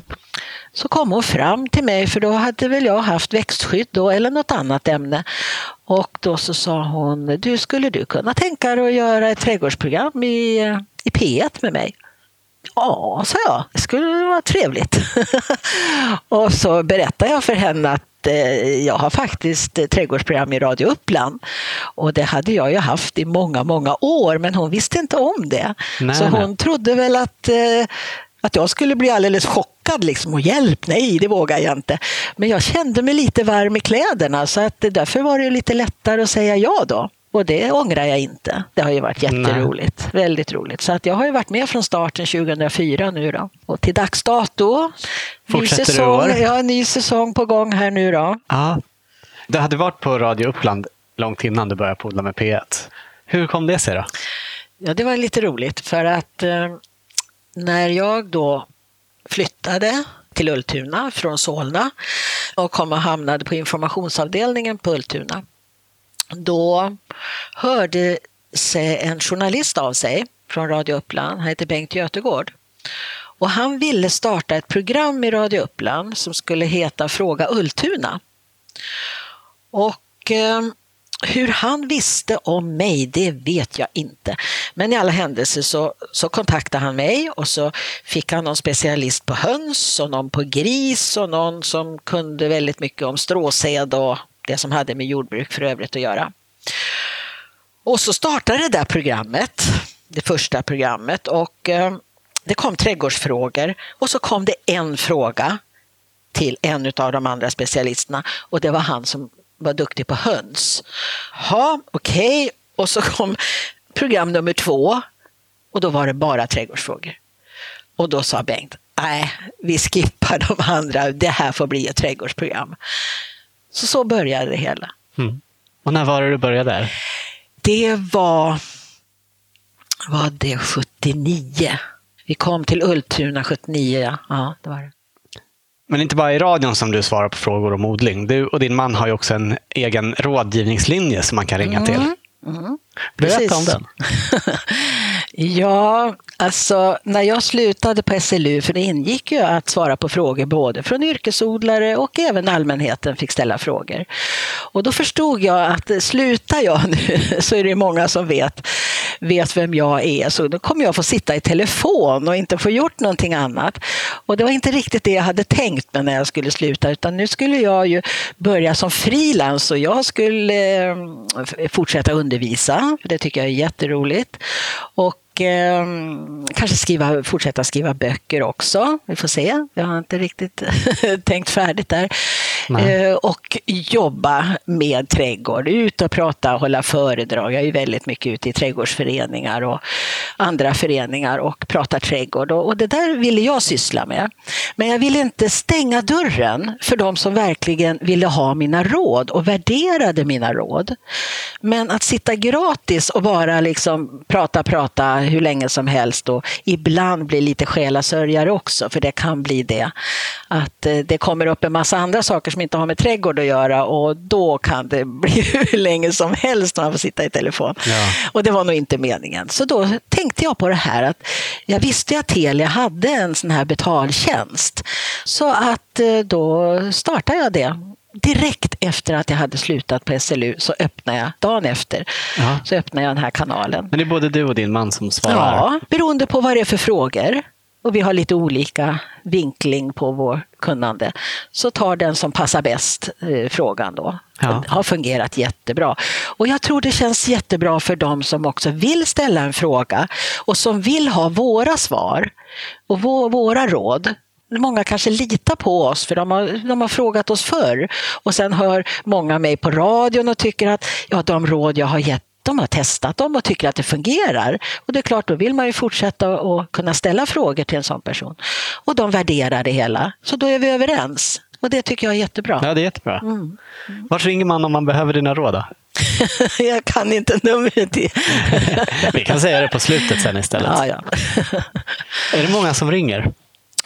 så kom hon fram till mig för då hade väl jag haft växtskydd då eller något annat ämne. Och då så sa hon, du skulle du kunna tänka dig att göra ett trädgårdsprogram i, i P1 med mig? Ja, sa jag, det skulle vara trevligt. (laughs) och så berättade jag för henne att eh, jag har faktiskt trädgårdsprogram i Radio Uppland. Och det hade jag ju haft i många, många år, men hon visste inte om det. Nej, så hon nej. trodde väl att, eh, att jag skulle bli alldeles chockad liksom, och hjälp, nej det vågar jag inte. Men jag kände mig lite varm i kläderna så att därför var det lite lättare att säga ja då. Och det ångrar jag inte. Det har ju varit jätteroligt. Nej. Väldigt roligt. Så att jag har ju varit med från starten 2004 nu då. Och till dags dato. Fortsätter ny säsong, du Ja, ny säsong på gång här nu då. Ja. Du hade varit på Radio Uppland långt innan du började podda med P1. Hur kom det sig då? Ja, det var lite roligt för att eh, när jag då flyttade till Ultuna från Solna och kom och hamnade på informationsavdelningen på Ultuna då hörde sig en journalist av sig från Radio Uppland, han heter Bengt Götegård. Och han ville starta ett program i Radio Uppland som skulle heta Fråga Ultuna. Och eh, hur han visste om mig, det vet jag inte. Men i alla händelser så, så kontaktade han mig och så fick han någon specialist på höns och någon på gris och någon som kunde väldigt mycket om stråsäd och det som hade med jordbruk för övrigt att göra. Och så startade det där programmet, det första programmet och eh, det kom trädgårdsfrågor och så kom det en fråga till en av de andra specialisterna och det var han som var duktig på höns. Ja, okej. Okay. Och så kom program nummer två och då var det bara trädgårdsfrågor. Och då sa Bengt, nej, vi skippar de andra, det här får bli ett trädgårdsprogram. Så så började det hela. Mm. Och när var det du började där? Det var, var det 79. Vi kom till Ultuna 79, ja. ja det var det. Men inte bara i radion som du svarar på frågor om odling. Du och din man har ju också en egen rådgivningslinje som man kan ringa till. Mm. Mm. Berätta Precis. om den. (laughs) ja, alltså när jag slutade på SLU, för det ingick ju att svara på frågor både från yrkesodlare och även allmänheten fick ställa frågor. Och då förstod jag att slutar jag nu (laughs) så är det många som vet, vet vem jag är, så då kommer jag få sitta i telefon och inte få gjort någonting annat. Och det var inte riktigt det jag hade tänkt mig när jag skulle sluta, utan nu skulle jag ju börja som frilans och jag skulle eh, fortsätta undervisa, för det tycker jag är jätteroligt. Och eh, kanske skriva, fortsätta skriva böcker också. Vi får se. Jag har inte riktigt (laughs) tänkt färdigt där. eh, och jobba med trädgård. Ut och prata och hålla föredrag. Jag är väldigt mycket ute i trädgårdsföreningar och andra föreningar och pratar trädgård. Och, och det där ville jag syssla med. Men jag ville inte stänga dörren för de som verkligen ville ha mina råd och värderade mina råd. Men att sitta gratis och bara liksom prata, prata hur länge som helst och ibland bli lite själasörjare också, för det kan bli det. Att eh, det kommer upp en massa andra saker som inte har med trädgård att göra och då kan det (laughs) bli hur länge som helst när man får sitta i telefon. Ja. Och det var nog inte meningen. Så då tänkte jag på det här att jag visste att Telia hade en sån här betaltjänst. Så att eh, då startade jag det direkt efter att jag hade slutat på SLU så öppnade jag, dagen efter, ja. så öppnade jag den här kanalen. Men det är både du och din man som svarar? Ja, beroende på vad det är för frågor. Och vi har lite olika vinkling på vår kunnande. Så tar den som passar bäst eh, frågan då. Ja. Det har fungerat jättebra. Och jag tror det känns jättebra för de som också vill ställa en fråga och som vill ha våra svar och våra råd många kanske litar på oss för de har, de har frågat oss förr. Och sen hör många mig på radion och tycker att ja, de råd jag har gett de har testat dem och tycker att det fungerar. Och det är klart, då vill man ju fortsätta och kunna ställa frågor till en sån person. Och de värderar det hela. Så då är vi överens. Och det tycker jag är jättebra. Ja, det är jättebra. Mm. Mm. Vart ringer man om man behöver dina råd? (laughs) jag kan inte numret. (laughs) vi kan säga det på slutet sen istället. Ja, ja. är det många som ringer?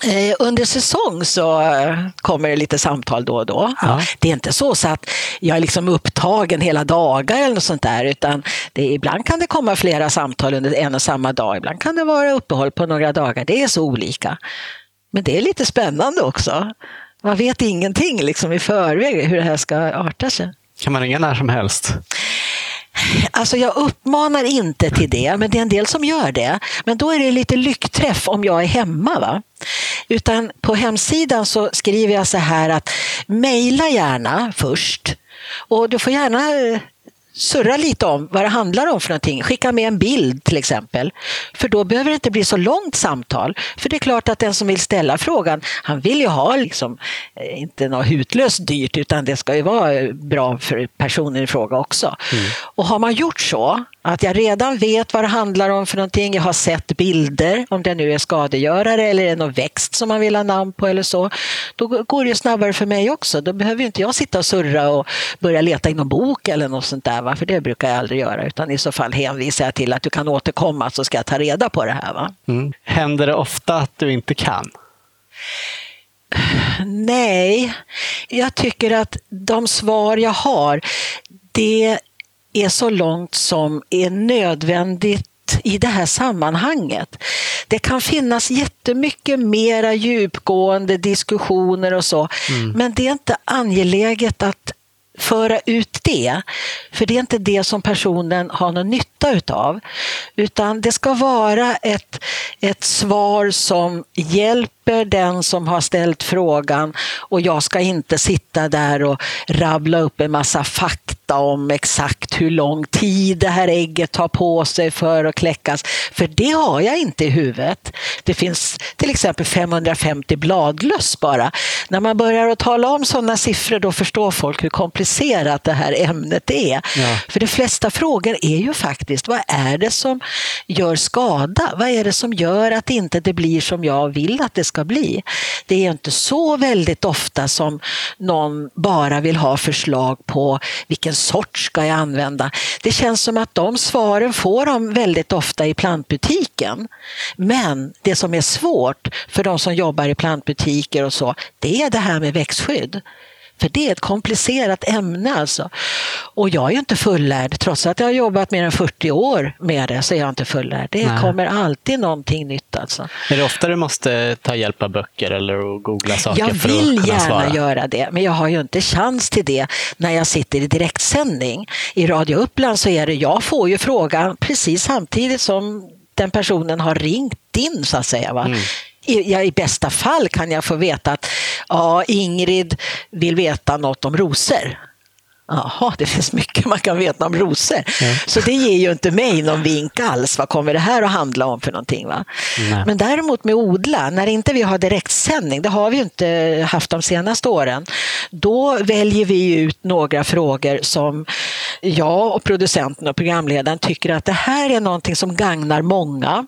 Eh, under säsong så eh, kommer det lite samtal då och då. Ja. Det är inte så, så att jag är liksom upptagen hela dagar eller något sånt där, utan det, ibland kan det komma flera samtal under en och samma dag. Ibland kan det vara uppehåll på några dagar. Det är så olika. Men det är lite spännande också. Man vet ingenting liksom i förväg hur det här ska arta sig. Kan man ringa när som helst? Alltså jag uppmanar inte till det, men det är en del som gör det. Men då är det lite lyckträff om jag är hemma. Va? Utan på hemsidan så skriver jag så här att mejla gärna först. Och du får gärna eh, surra lite om vad det handlar om för någonting. Skicka med en bild till exempel. För då behöver det inte bli så långt samtal. För det är klart att den som vill ställa frågan, han vill ju ha liksom, eh, inte något hutlöst dyrt utan det ska ju vara bra för personen i fråga också. Mm. Och har man gjort så att jag redan vet vad det handlar om för någonting. Jag har sett bilder, om det nu är skadegörare eller är någon växt som man vill ha namn på eller så. Då går det snabbare för mig också. Då behöver inte jag sitta och surra och börja leta i någon bok eller något sånt där. Va? För det brukar jag aldrig göra. Utan i så fall hänvisar jag till att du kan återkomma så ska jag ta reda på det här. Va? Mm. Händer det ofta att du inte kan? Nej, jag tycker att de svar jag har, det är så långt som är nödvändigt i det här sammanhanget. Det kan finnas jättemycket mera djupgående diskussioner och så, mm. men det är inte angeläget att föra ut det. För det är inte det som personen har någon nytta utav. Utan det ska vara ett, ett svar som hjälper den som har ställt frågan och jag ska inte sitta där och rabbla upp en massa fakta om exakt hur lång tid det här ägget tar på sig för att kläckas. För det har jag inte i huvudet. Det finns till exempel 550 bladlöss bara. När man börjar att tala om sådana siffror då förstår folk hur komplicerat det här ämnet är. Ja. För de flesta frågor är ju faktiskt vad är det som gör skada? Vad är det som gör att inte det blir som jag vill att det ska bli? Det är inte så väldigt ofta som någon bara vill ha förslag på vilken sort ska jag använda. Det känns som att de svaren får de väldigt ofta i plantbutiken. Men det som är svårt för de som jobbar i plantbutiker och så, det är det här med växtskydd. För det är ett komplicerat ämne alltså. Och jag är ju inte fullärd. Trots att jag har jobbat mer än 40 år med det så är jag inte fullärd. Det Nej. kommer alltid någonting nytt alltså. Är det ofta du måste ta hjälp av böcker eller googla saker jag för att kunna svara? Jag vill gärna göra det, men jag har ju inte chans till det när jag sitter i direktsändning. I Radio Uppland så är det, jag får ju frågan precis samtidigt som den personen har ringt in så att säga. Va? Mm i, ja, i bästa fall kan jag få veta att ja, Ingrid vill veta något om rosor. Jaha, det finns mycket man kan veta om rosor. Ja. Så det ger ju inte mig någon vink alls. Vad kommer det här att handla om för någonting? Va? Men däremot med odla, när inte vi har direktsändning, det har vi inte haft de senaste åren, då väljer vi ut några frågor som jag och producenten och programledaren tycker att det här är någonting som gagnar många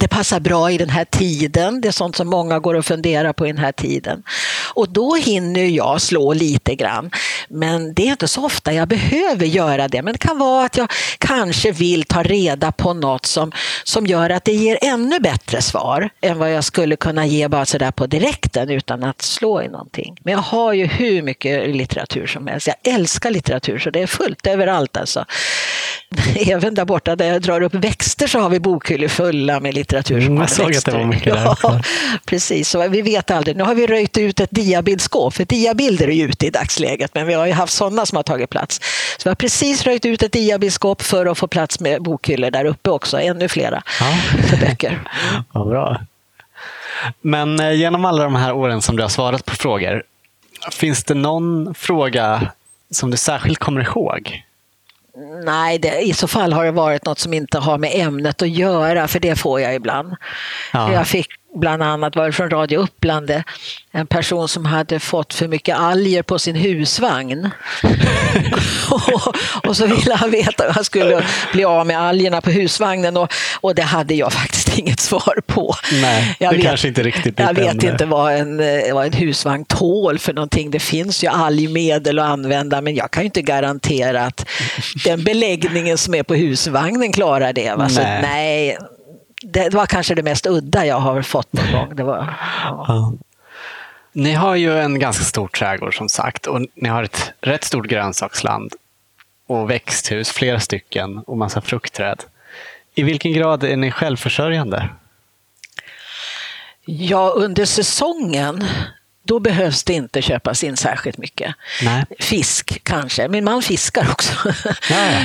det passar bra i den här tiden. Det är sånt som många går och funderar på i den här tiden. Och då hinner jag slå lite grann. Men det är inte så ofta jag behöver göra det. Men det kan vara att jag kanske vill ta reda på något som, som gör att det ger ännu bättre svar än vad jag skulle kunna ge bara sådär på direkten utan att slå i någonting. Men jag har ju hur mycket litteratur som helst. Jag älskar litteratur så det är fullt överallt alltså. (laughs) Även där borta där jag drar upp växter så har vi bokhyllor fulla med litteratur som mm, jag såg att det var mycket (laughs) där. Ja, precis, så vi vet aldrig. Nu har vi röjt ut ett diabildskåp, för diabilder är ute i dagsläget, men vi har ju haft sådana som har tagit plats. Så vi har precis röjt ut ett diabildskåp för att få plats med bokhyllor där uppe också, ännu flera ja. för böcker. (laughs) Vad bra. Men eh, genom alla de här åren som du har svarat på frågor, finns det någon fråga som du särskilt kommer ihåg? Nej, det, i så fall har det varit något som inte har med ämnet att göra, för det får jag ibland. Ja. Jag fick bland annat var det från Radio Uppland, en person som hade fått för mycket alger på sin husvagn. och, (laughs) och, så ville han veta hur han skulle bli av med algerna på husvagnen och, och det hade jag faktiskt inget svar på. Nej, jag det vet, kanske inte riktigt Jag vet inte vad en, vad en husvagn tål för någonting. Det finns ju algmedel att använda men jag kan ju inte garantera att den beläggningen som är på husvagnen klarar det. Va? Så, nej. nej det var kanske det mest udda jag har fått någon gång. Det var, ja. Ja. Ni har ju en ganska stor trädgård som sagt och ni har ett rätt stort grönsaksland och växthus, flera stycken och massa fruktträd. I vilken grad är ni självförsörjande? Ja, under säsongen då behövs det inte köpas in särskilt mycket. Nej. Fisk kanske, min man fiskar också. (laughs)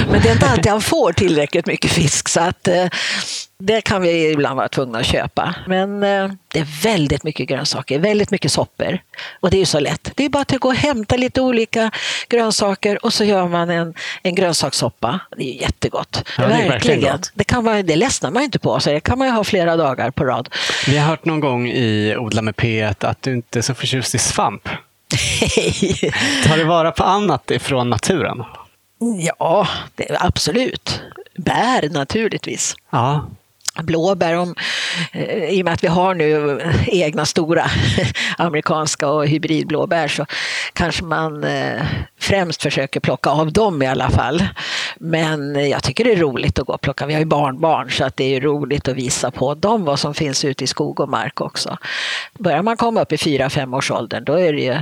Men det är inte alltid han får tillräckligt mycket fisk så att eh, det kan vi ibland vara tvungna att köpa. Men eh, det är väldigt mycket grönsaker, väldigt mycket soppor. Och det är ju så lätt. Det är bara att gå och hämta lite olika grönsaker och så gör man en, en grönsakssoppa. Det är jättegott. Ja, det verkligen. verkligen gott. Det, kan man, det ledsnar man ju inte på, så det kan man ju ha flera dagar på rad. Vi har hört någon gång i Odla med P1 att du inte är så förtjust i svamp. (laughs) Tar du vara på annat ifrån naturen? Ja, det, absolut. Bär naturligtvis. Ja blåbär. Om, eh, I och med att vi har nu egna stora (laughs) amerikanska och hybridblåbär så kanske man eh, främst försöker plocka av dem i alla fall. Men jag tycker det är roligt att gå och plocka. Vi har ju barnbarn så att det är roligt att visa på dem vad som finns ute i skog och mark också. Börjar man komma upp i fyra fem års åldern då är, det ju,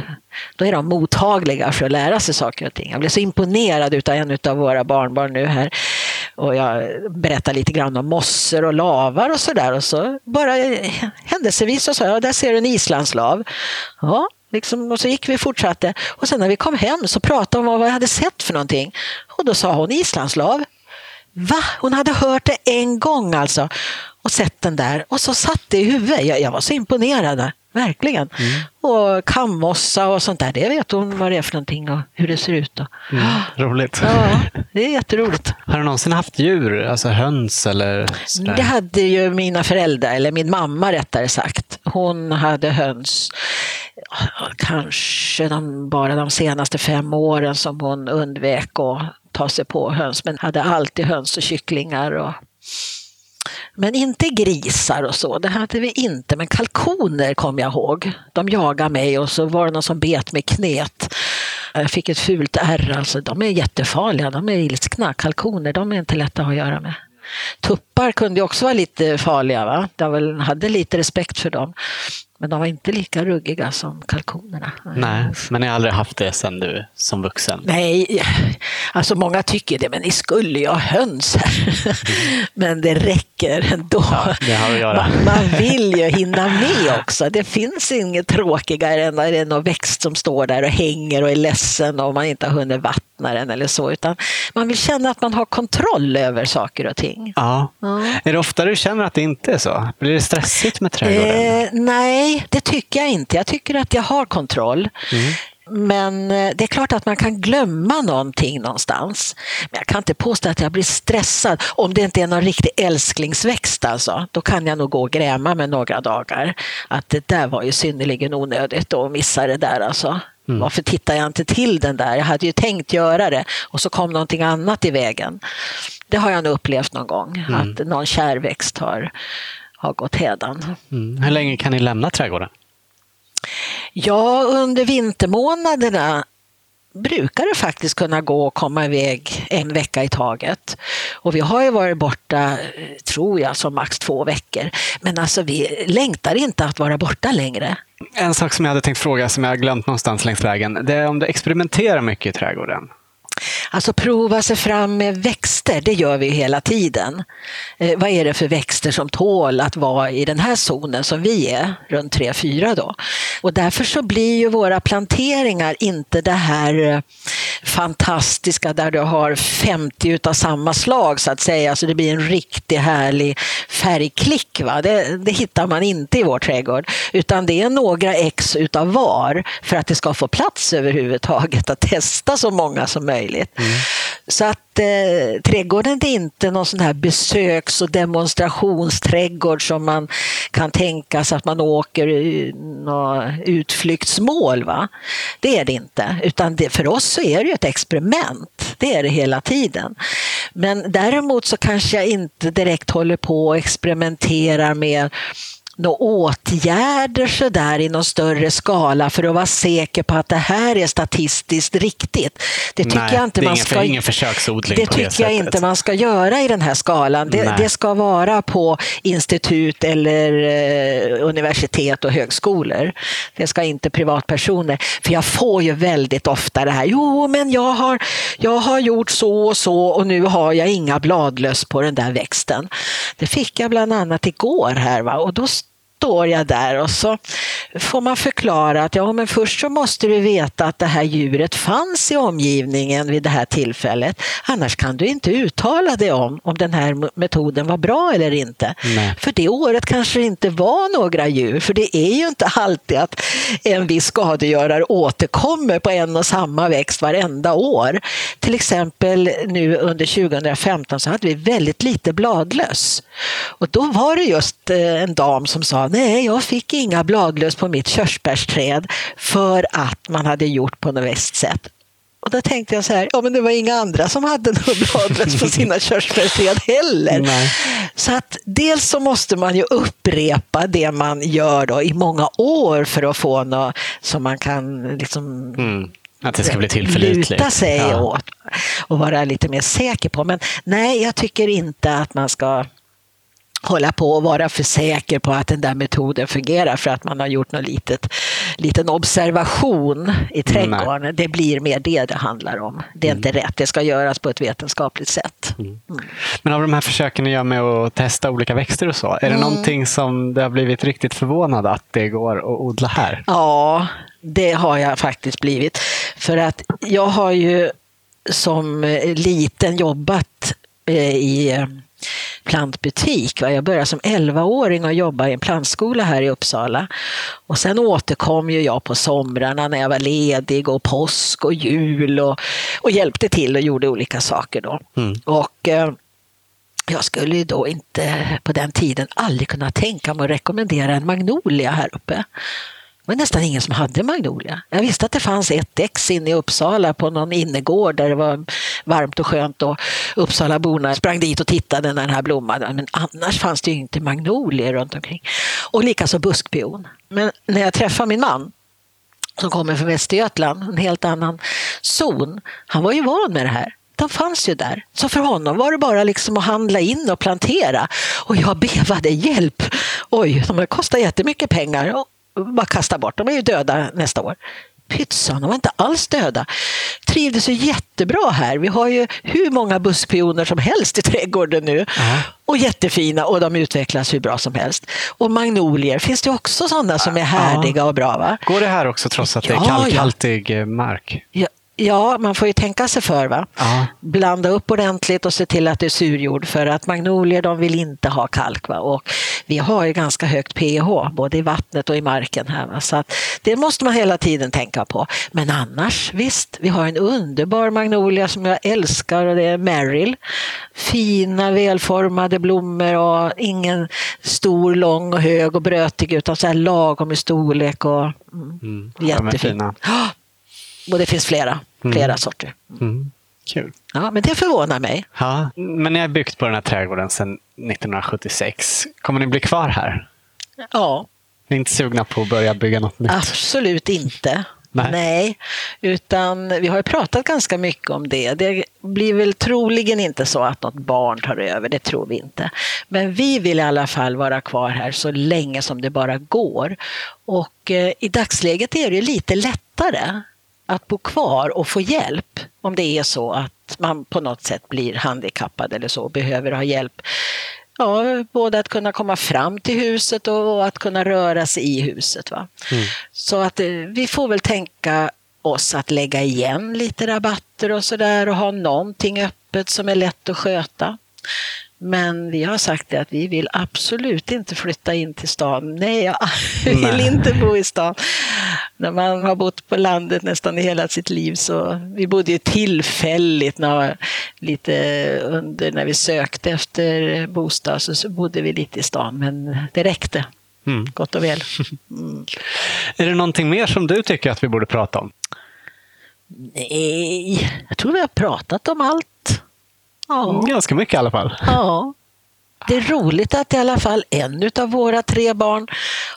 då är de mottagliga för att lära sig saker och ting. Jag blev så imponerad av en av våra barnbarn nu här och jag berättade lite grann om mossor och lavar och sådär och så bara händelsevis så sa jag, där ser du en islandslav. Ja, Liksom, och så gick vi och fortsatte. Och sen när vi kom hem så pratade hon om vad jag hade sett för någonting. Och då sa hon islandslav. Va? Hon hade hört det en gång alltså och sett den där och så satt det i huvudet. Jag, jag var så imponerad. Verkligen. Mm. Och kammossa och sånt där, det vet hon vad det är för någonting och hur det ser ut. Mm, roligt. Ja, det är jätteroligt. (laughs) Har du någonsin haft djur, alltså höns eller sådär? Det hade ju mina föräldrar, eller min mamma rättare sagt. Hon hade höns kanske de, bara de senaste fem åren som hon undvek att ta sig på höns, men hade alltid höns och kycklingar. Och men inte grisar och så, det hade vi inte. Men kalkoner kom jag ihåg. De jagade mig och så var det någon som bet mig knät. Jag fick ett fult ärr. Alltså, de är jättefarliga, de är ilskna. Kalkoner, de är inte lätta att göra med. Tuppar kunde också vara lite farliga. Va? Jag hade lite respekt för dem. Men de var inte lika ruggiga som kalkonerna. Nej, men ni har aldrig haft det sen du som vuxen? Nej, alltså många tycker det, men ni skulle ju ha höns här. men det räcker ändå. Ja, det har att göra. Man, man, vill ju hinna med också. Det finns inget tråkigare än när det är någon växt som står där och hänger och är ledsen och man inte har hunnit vattna den eller så. Utan man vill känna att man har kontroll över saker och ting. Ja. Ja. Är det ofta du känner att det inte är så? Blir det stressigt med trädgården? Eh, nej, Nej, det tycker jag inte. Jag tycker att jag har kontroll. Mm. Men eh, det är klart att man kan glömma någonting någonstans. Men jag kan inte påstå att jag blir stressad om det inte är någon riktig älsklingsväxt. Alltså. Då kan jag nog gå och gräma med några dagar. Att det där var ju synnerligen onödigt att missa det där. Alltså. Mm. Varför tittar jag inte till den där? Jag hade ju tänkt göra det och så kom någonting annat i vägen. Det har jag nog upplevt någon gång, mm. att någon kärväxt har, har gått hädan. Mm. Hur länge kan ni lämna trädgården? Ja, under vintermånaderna brukar det faktiskt kunna gå att komma iväg en vecka i taget. Och vi har ju varit borta, tror jag, som max två veckor. Men alltså vi längtar inte att vara borta längre. En sak som jag hade tänkt fråga, som jag glömt någonstans längs vägen, det är om du experimenterar mycket i trädgården. Alltså prova sig fram med växter, det gör vi hela tiden. Eh, vad är det för växter som tål att vara i den här zonen som vi är, runt 3-4 då? Och därför så blir ju våra planteringar inte det här eh, fantastiska där du har 50 utav samma slag så att säga, så det blir en riktigt härlig färgklick. Va? Det, det hittar man inte i vår trädgård, utan det är några ex utav var för att det ska få plats överhuvudtaget att testa så många som möjligt möjligt. Mm. Så att eh, trädgården är inte någon sån här besöks och demonstrationsträdgård som man kan tänka sig att man åker i något utflyktsmål. Va? Det är det inte, utan det, för oss så är det ett experiment. Det är det hela tiden. Men däremot så kanske jag inte direkt håller på och experimenterar med några åtgärder så där i någon större skala för att vara säker på att det här är statistiskt riktigt. Det tycker Nej, jag inte man ska, ingen försöksodling det tycker det jag inte man ska göra i den här skalan. Det, det ska vara på institut eller eh, universitet och högskolor. Det ska inte privatpersoner. För jag får ju väldigt ofta det här, jo men jag har, jag har gjort så och så och nu har jag inga bladlöss på den där växten. Det fick jag bland annat igår här va? och då står jag där och så får man förklara att ja, men först så måste du veta att det här djuret fanns i omgivningen vid det här tillfället. Annars kan du inte uttala dig om om den här metoden var bra eller inte. Nej. För det året kanske det inte var några djur, för det är ju inte alltid att en viss skadegörare återkommer på en och samma växt varenda år. Till exempel nu under 2015 så hade vi väldigt lite bladlöss. Och då var det just eh, en dam som sa nej, jag fick inga bladlöss på mitt körsbärsträd för att man hade gjort på något visst sätt. Och då tänkte jag så här, ja men det var inga andra som hade något bladlöss på sina (laughs) körsbärsträd heller. Nej. Så att dels så måste man ju upprepa det man gör då i många år för att få något som man kan liksom mm. Att det ska bli tillförlitligt. Luta sig ja. åt och vara lite mer säker på. Men nej, jag tycker inte att man ska hålla på och vara för säker på att den där metoden fungerar för att man har gjort någon litet, liten observation i trädgården. Nej. Det blir mer det det handlar om. Det är mm. inte rätt, det ska göras på ett vetenskapligt sätt. Mm. Mm. Men av de här försöken ni gör med att testa olika växter och så, är det mm. någonting som det har blivit riktigt förvånad att det går att odla här? Ja, det har jag faktiskt blivit. För att jag har ju som liten jobbat eh, i plantbutik. Jag började som 11-åring och jobba i en plantskola här i Uppsala. Och sen återkom ju jag på somrarna när jag var ledig och påsk och jul och, och hjälpte till och gjorde olika saker då. Mm. Och eh, jag skulle då inte på den tiden aldrig kunna tänka mig att rekommendera en magnolia här uppe. Det var nästan ingen som hade magnolia. Jag visste att det fanns ett ex inne i Uppsala på någon innergård där det var varmt och skönt och Uppsalaborna sprang dit och tittade när den här blommade. Men annars fanns det ju inte magnolier runt omkring. Och likaså buskpion. Men när jag träffade min man som kommer från Västergötland, en helt annan zon, han var ju van med det här de fanns ju där. Så för honom var det bara liksom att handla in och plantera. Och jag bevade, hjälp! Oj, de här kostar jättemycket pengar bara kasta bort. De är ju döda nästa år. Pytsan, de var inte alls döda. Trivdes ju jättebra här. Vi har ju hur många buskpioner som helst i trädgården nu. Uh Och jättefina och de utvecklas hur bra som helst. Och magnolier, finns det också sådana som är härdiga och bra? Va? Går det här också trots att det är kalkhaltig ja. Eh, mark? Ja, Ja, man får ju tänka sig för. Va? Ja. Blanda upp ordentligt och se till att det är surjord för att magnolier de vill inte ha kalk. Va? Och vi har ju ganska högt pH både i vattnet och i marken här. Va? Så att det måste man hela tiden tänka på. Men annars, visst, vi har en underbar magnolia som jag älskar och det är Merrill. Fina välformade blommor och ingen stor, lång och hög och brötig utan så här lagom i storlek och mm, Mm. Jättefin. Ja, (gasps) Och det finns flera, flera sorter. Mm. Kul. Ja, men det förvånar mig. Ja, men ni har byggt på den här trädgården sedan 1976. Kommer ni bli kvar här? Ja, Ni är inte sugna på att börja bygga något nytt? absolut inte. Nej. utan vi har ju pratat ganska mycket om det. Det blir väl troligen inte så att något barn tar över, det tror vi inte. Men vi vill i alla fall vara kvar här så länge som det bara går. Och eh, i dagsläget är det lite lättare att bo kvar och få hjälp om det är så att man på något sätt blir handikappad eller så och behöver ha hjälp. Ja, både att kunna komma fram till huset och att kunna röra sig i huset. Va? Så att eh, vi får väl tänka oss att lägga igen lite rabatter och sådär och ha någonting öppet som är lätt att sköta. Men vi har sagt det att vi vill absolut inte flytta in till stan. Nej, jag (laughs) vill Nej. inte bo i stan. När man har bott på landet nästan i hela sitt liv så vi bodde ju tillfälligt när, lite under när vi sökte efter bostad så, så bodde vi lite i stan men det räckte Mm. gott och väl. (laughs) Är det någonting mer som du tycker att vi borde prata om? Nej, jag tror vi har pratat om allt. Ja. Ganska mycket i alla fall. ja. Det är roligt att i alla fall en av våra tre barn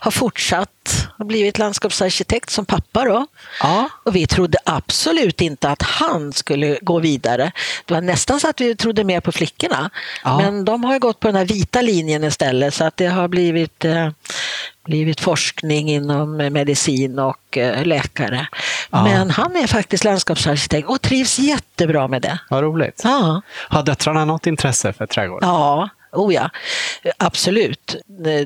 har fortsatt och blivit landskapsarkitekt som pappa. Då. Ja. Och vi trodde absolut inte att han skulle gå vidare. Det var nästan så att vi trodde mer på flickorna. Ja. Men de har ju gått på den här vita linjen istället så att det har blivit, eh, blivit forskning inom medicin och eh, läkare. Ja. Men han är faktiskt landskapsarkitekt och trivs jättebra med det. Vad roligt. Ja. Har döttrarna något intresse för trädgård? Ja, oh ja, absolut.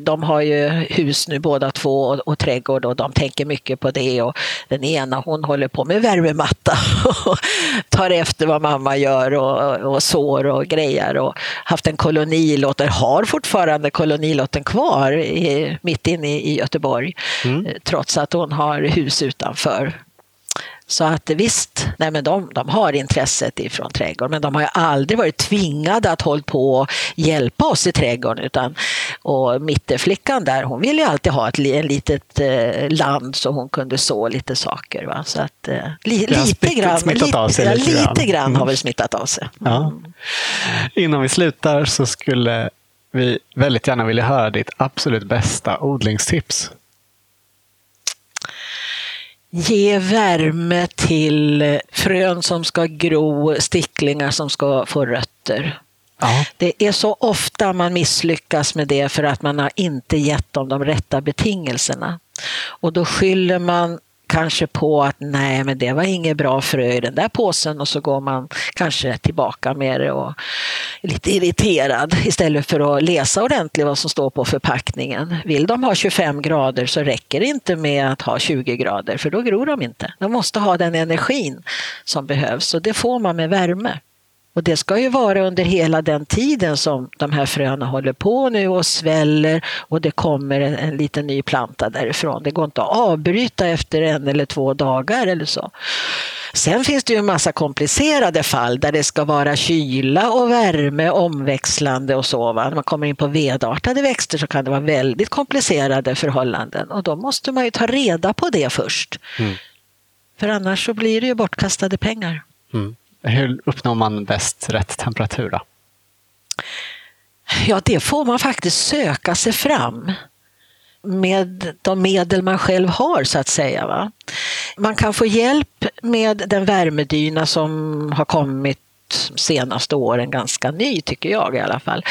De har ju hus nu båda två och, och trädgård och de tänker mycket på det. Och den ena hon håller på med värmematta och (laughs) tar efter vad mamma gör och, och sår och grejer. Och haft en kolonilotter, har fortfarande kolonilotten kvar i, mitt inne i, Göteborg. Mm. Trots att hon har hus utanför. Så att visst, nej men de, de har intresset ifrån trädgården men de har ju aldrig varit tvingade att hålla på och hjälpa oss i trädgården. Utan, och mitteflickan där, hon ville ju alltid ha ett li- litet eh, land så hon kunde så lite saker. Va? Så att, eh, li, lite, smittat- grann, smittat lite, av sig lite lite grann. grann, Mm. har väl smittat av sig. Ja. Innan vi slutar så skulle vi väldigt gärna vilja höra ditt absolut bästa odlingstips. Ge värme till frön som ska gro, sticklingar som ska få rötter. Ja. Det är så ofta man misslyckas med det för att man har inte gett dem de rätta betingelserna. Och då skyller man kanske på att nej, men det var inget bra frö i den där påsen och så går man kanske tillbaka med det och är lite irriterad istället för att läsa ordentligt vad som står på förpackningen. Vill de ha 25 grader så räcker det inte med att ha 20 grader för då gror de inte. De måste ha den energin som behövs och det får man med värme. Och det ska ju vara under hela den tiden som de här fröna håller på nu och sväller och det kommer en, en liten ny planta därifrån. Det går inte att avbryta efter en eller två dagar eller så. Sen finns det ju en massa komplicerade fall där det ska vara kyla och värme omväxlande och så. Va? När man kommer in på vedartade växter så kan det vara väldigt komplicerade förhållanden och då måste man ju ta reda på det först. Mm. För annars så blir det ju bortkastade pengar. Mm. Hur uppnår man bäst rätt temperatur? Då? Ja, det får man faktiskt söka sig fram med de medel man själv har så att säga. Va? Man kan få hjälp med den värmedyna som har kommit senaste åren, ganska ny tycker jag i alla fall.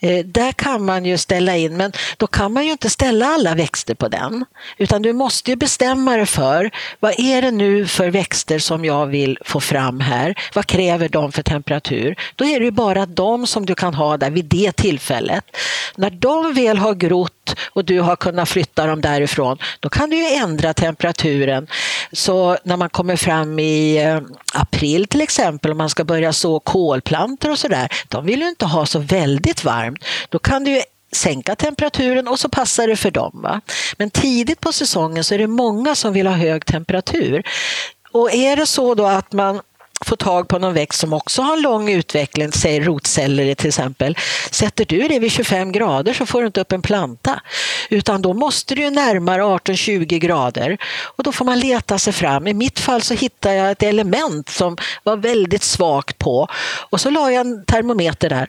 Eh, där kan man ju ställa in, men då kan man ju inte ställa alla växter på den. Utan du måste ju bestämma dig för vad är det nu för växter som jag vill få fram här? Vad kräver de för temperatur? Då är det ju bara de som du kan ha där vid det tillfället. När de väl har grott och du har kunnat flytta dem därifrån, då kan du ju ändra temperaturen. Så när man kommer fram i eh, april till exempel, om man ska börja så kolplantor och sådär, de vill ju inte ha så väldigt varmt. Då kan du ju sänka temperaturen och så passar det för dem. Va? Men tidigt på säsongen så är det många som vill ha hög temperatur. Och är det så då att man få tag på någon växt som också har en lång utveckling, säg rotceller till exempel. Sätter du det vid 25 grader så får du inte upp en planta. Utan då måste du närmare 18-20 grader och då får man leta sig fram. I mitt fall så hittade jag ett element som var väldigt svagt på och så la jag en termometer där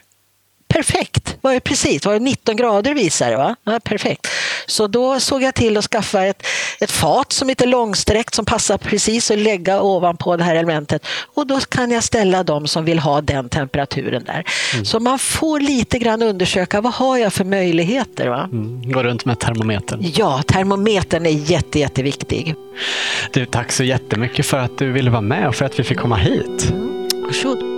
perfekt. Var det precis, var det 19 grader visade va? Ja, perfekt. Så då såg jag till att skaffa ett, ett fat som är lite långsträckt som passar precis att lägga ovanpå det här elementet. Och då kan jag ställa dem som vill ha den temperaturen där. Mm. Så man får lite grann undersöka vad har jag för möjligheter. Va? Mm. Gå runt med termometern. Ja, termometern är jätte, jätteviktig. Du, tack så jättemycket för att du ville vara med och för att vi fick komma hit. Mm. Varsågod.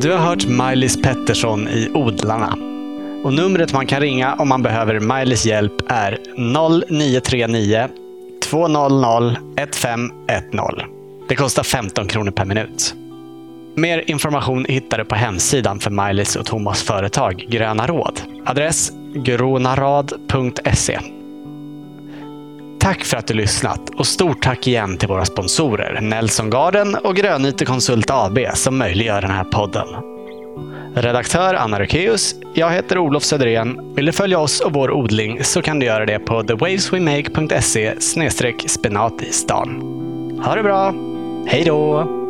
Du har hört Maj-Lis Pettersson i Odlarna. Och numret man kan ringa om man behöver Maj-Lis hjälp är 0939 200 1510. Det kostar 15 kronor per minut. Mer information hittar du på hemsidan för Maj-Lis och Thomas företag Gröna Råd. Adress gronarad.se. Tack för att du lyssnat och stort tack igen till våra sponsorer Nelson Garden och Grönyte Konsult AB som möjliggör den här podden. Redaktör Anna Rökeus. Jag heter Olof Söderén. Vill du följa oss och vår odling så kan du göra det på thewaveswemake.se spenat i stan. Ha det bra! Hej då!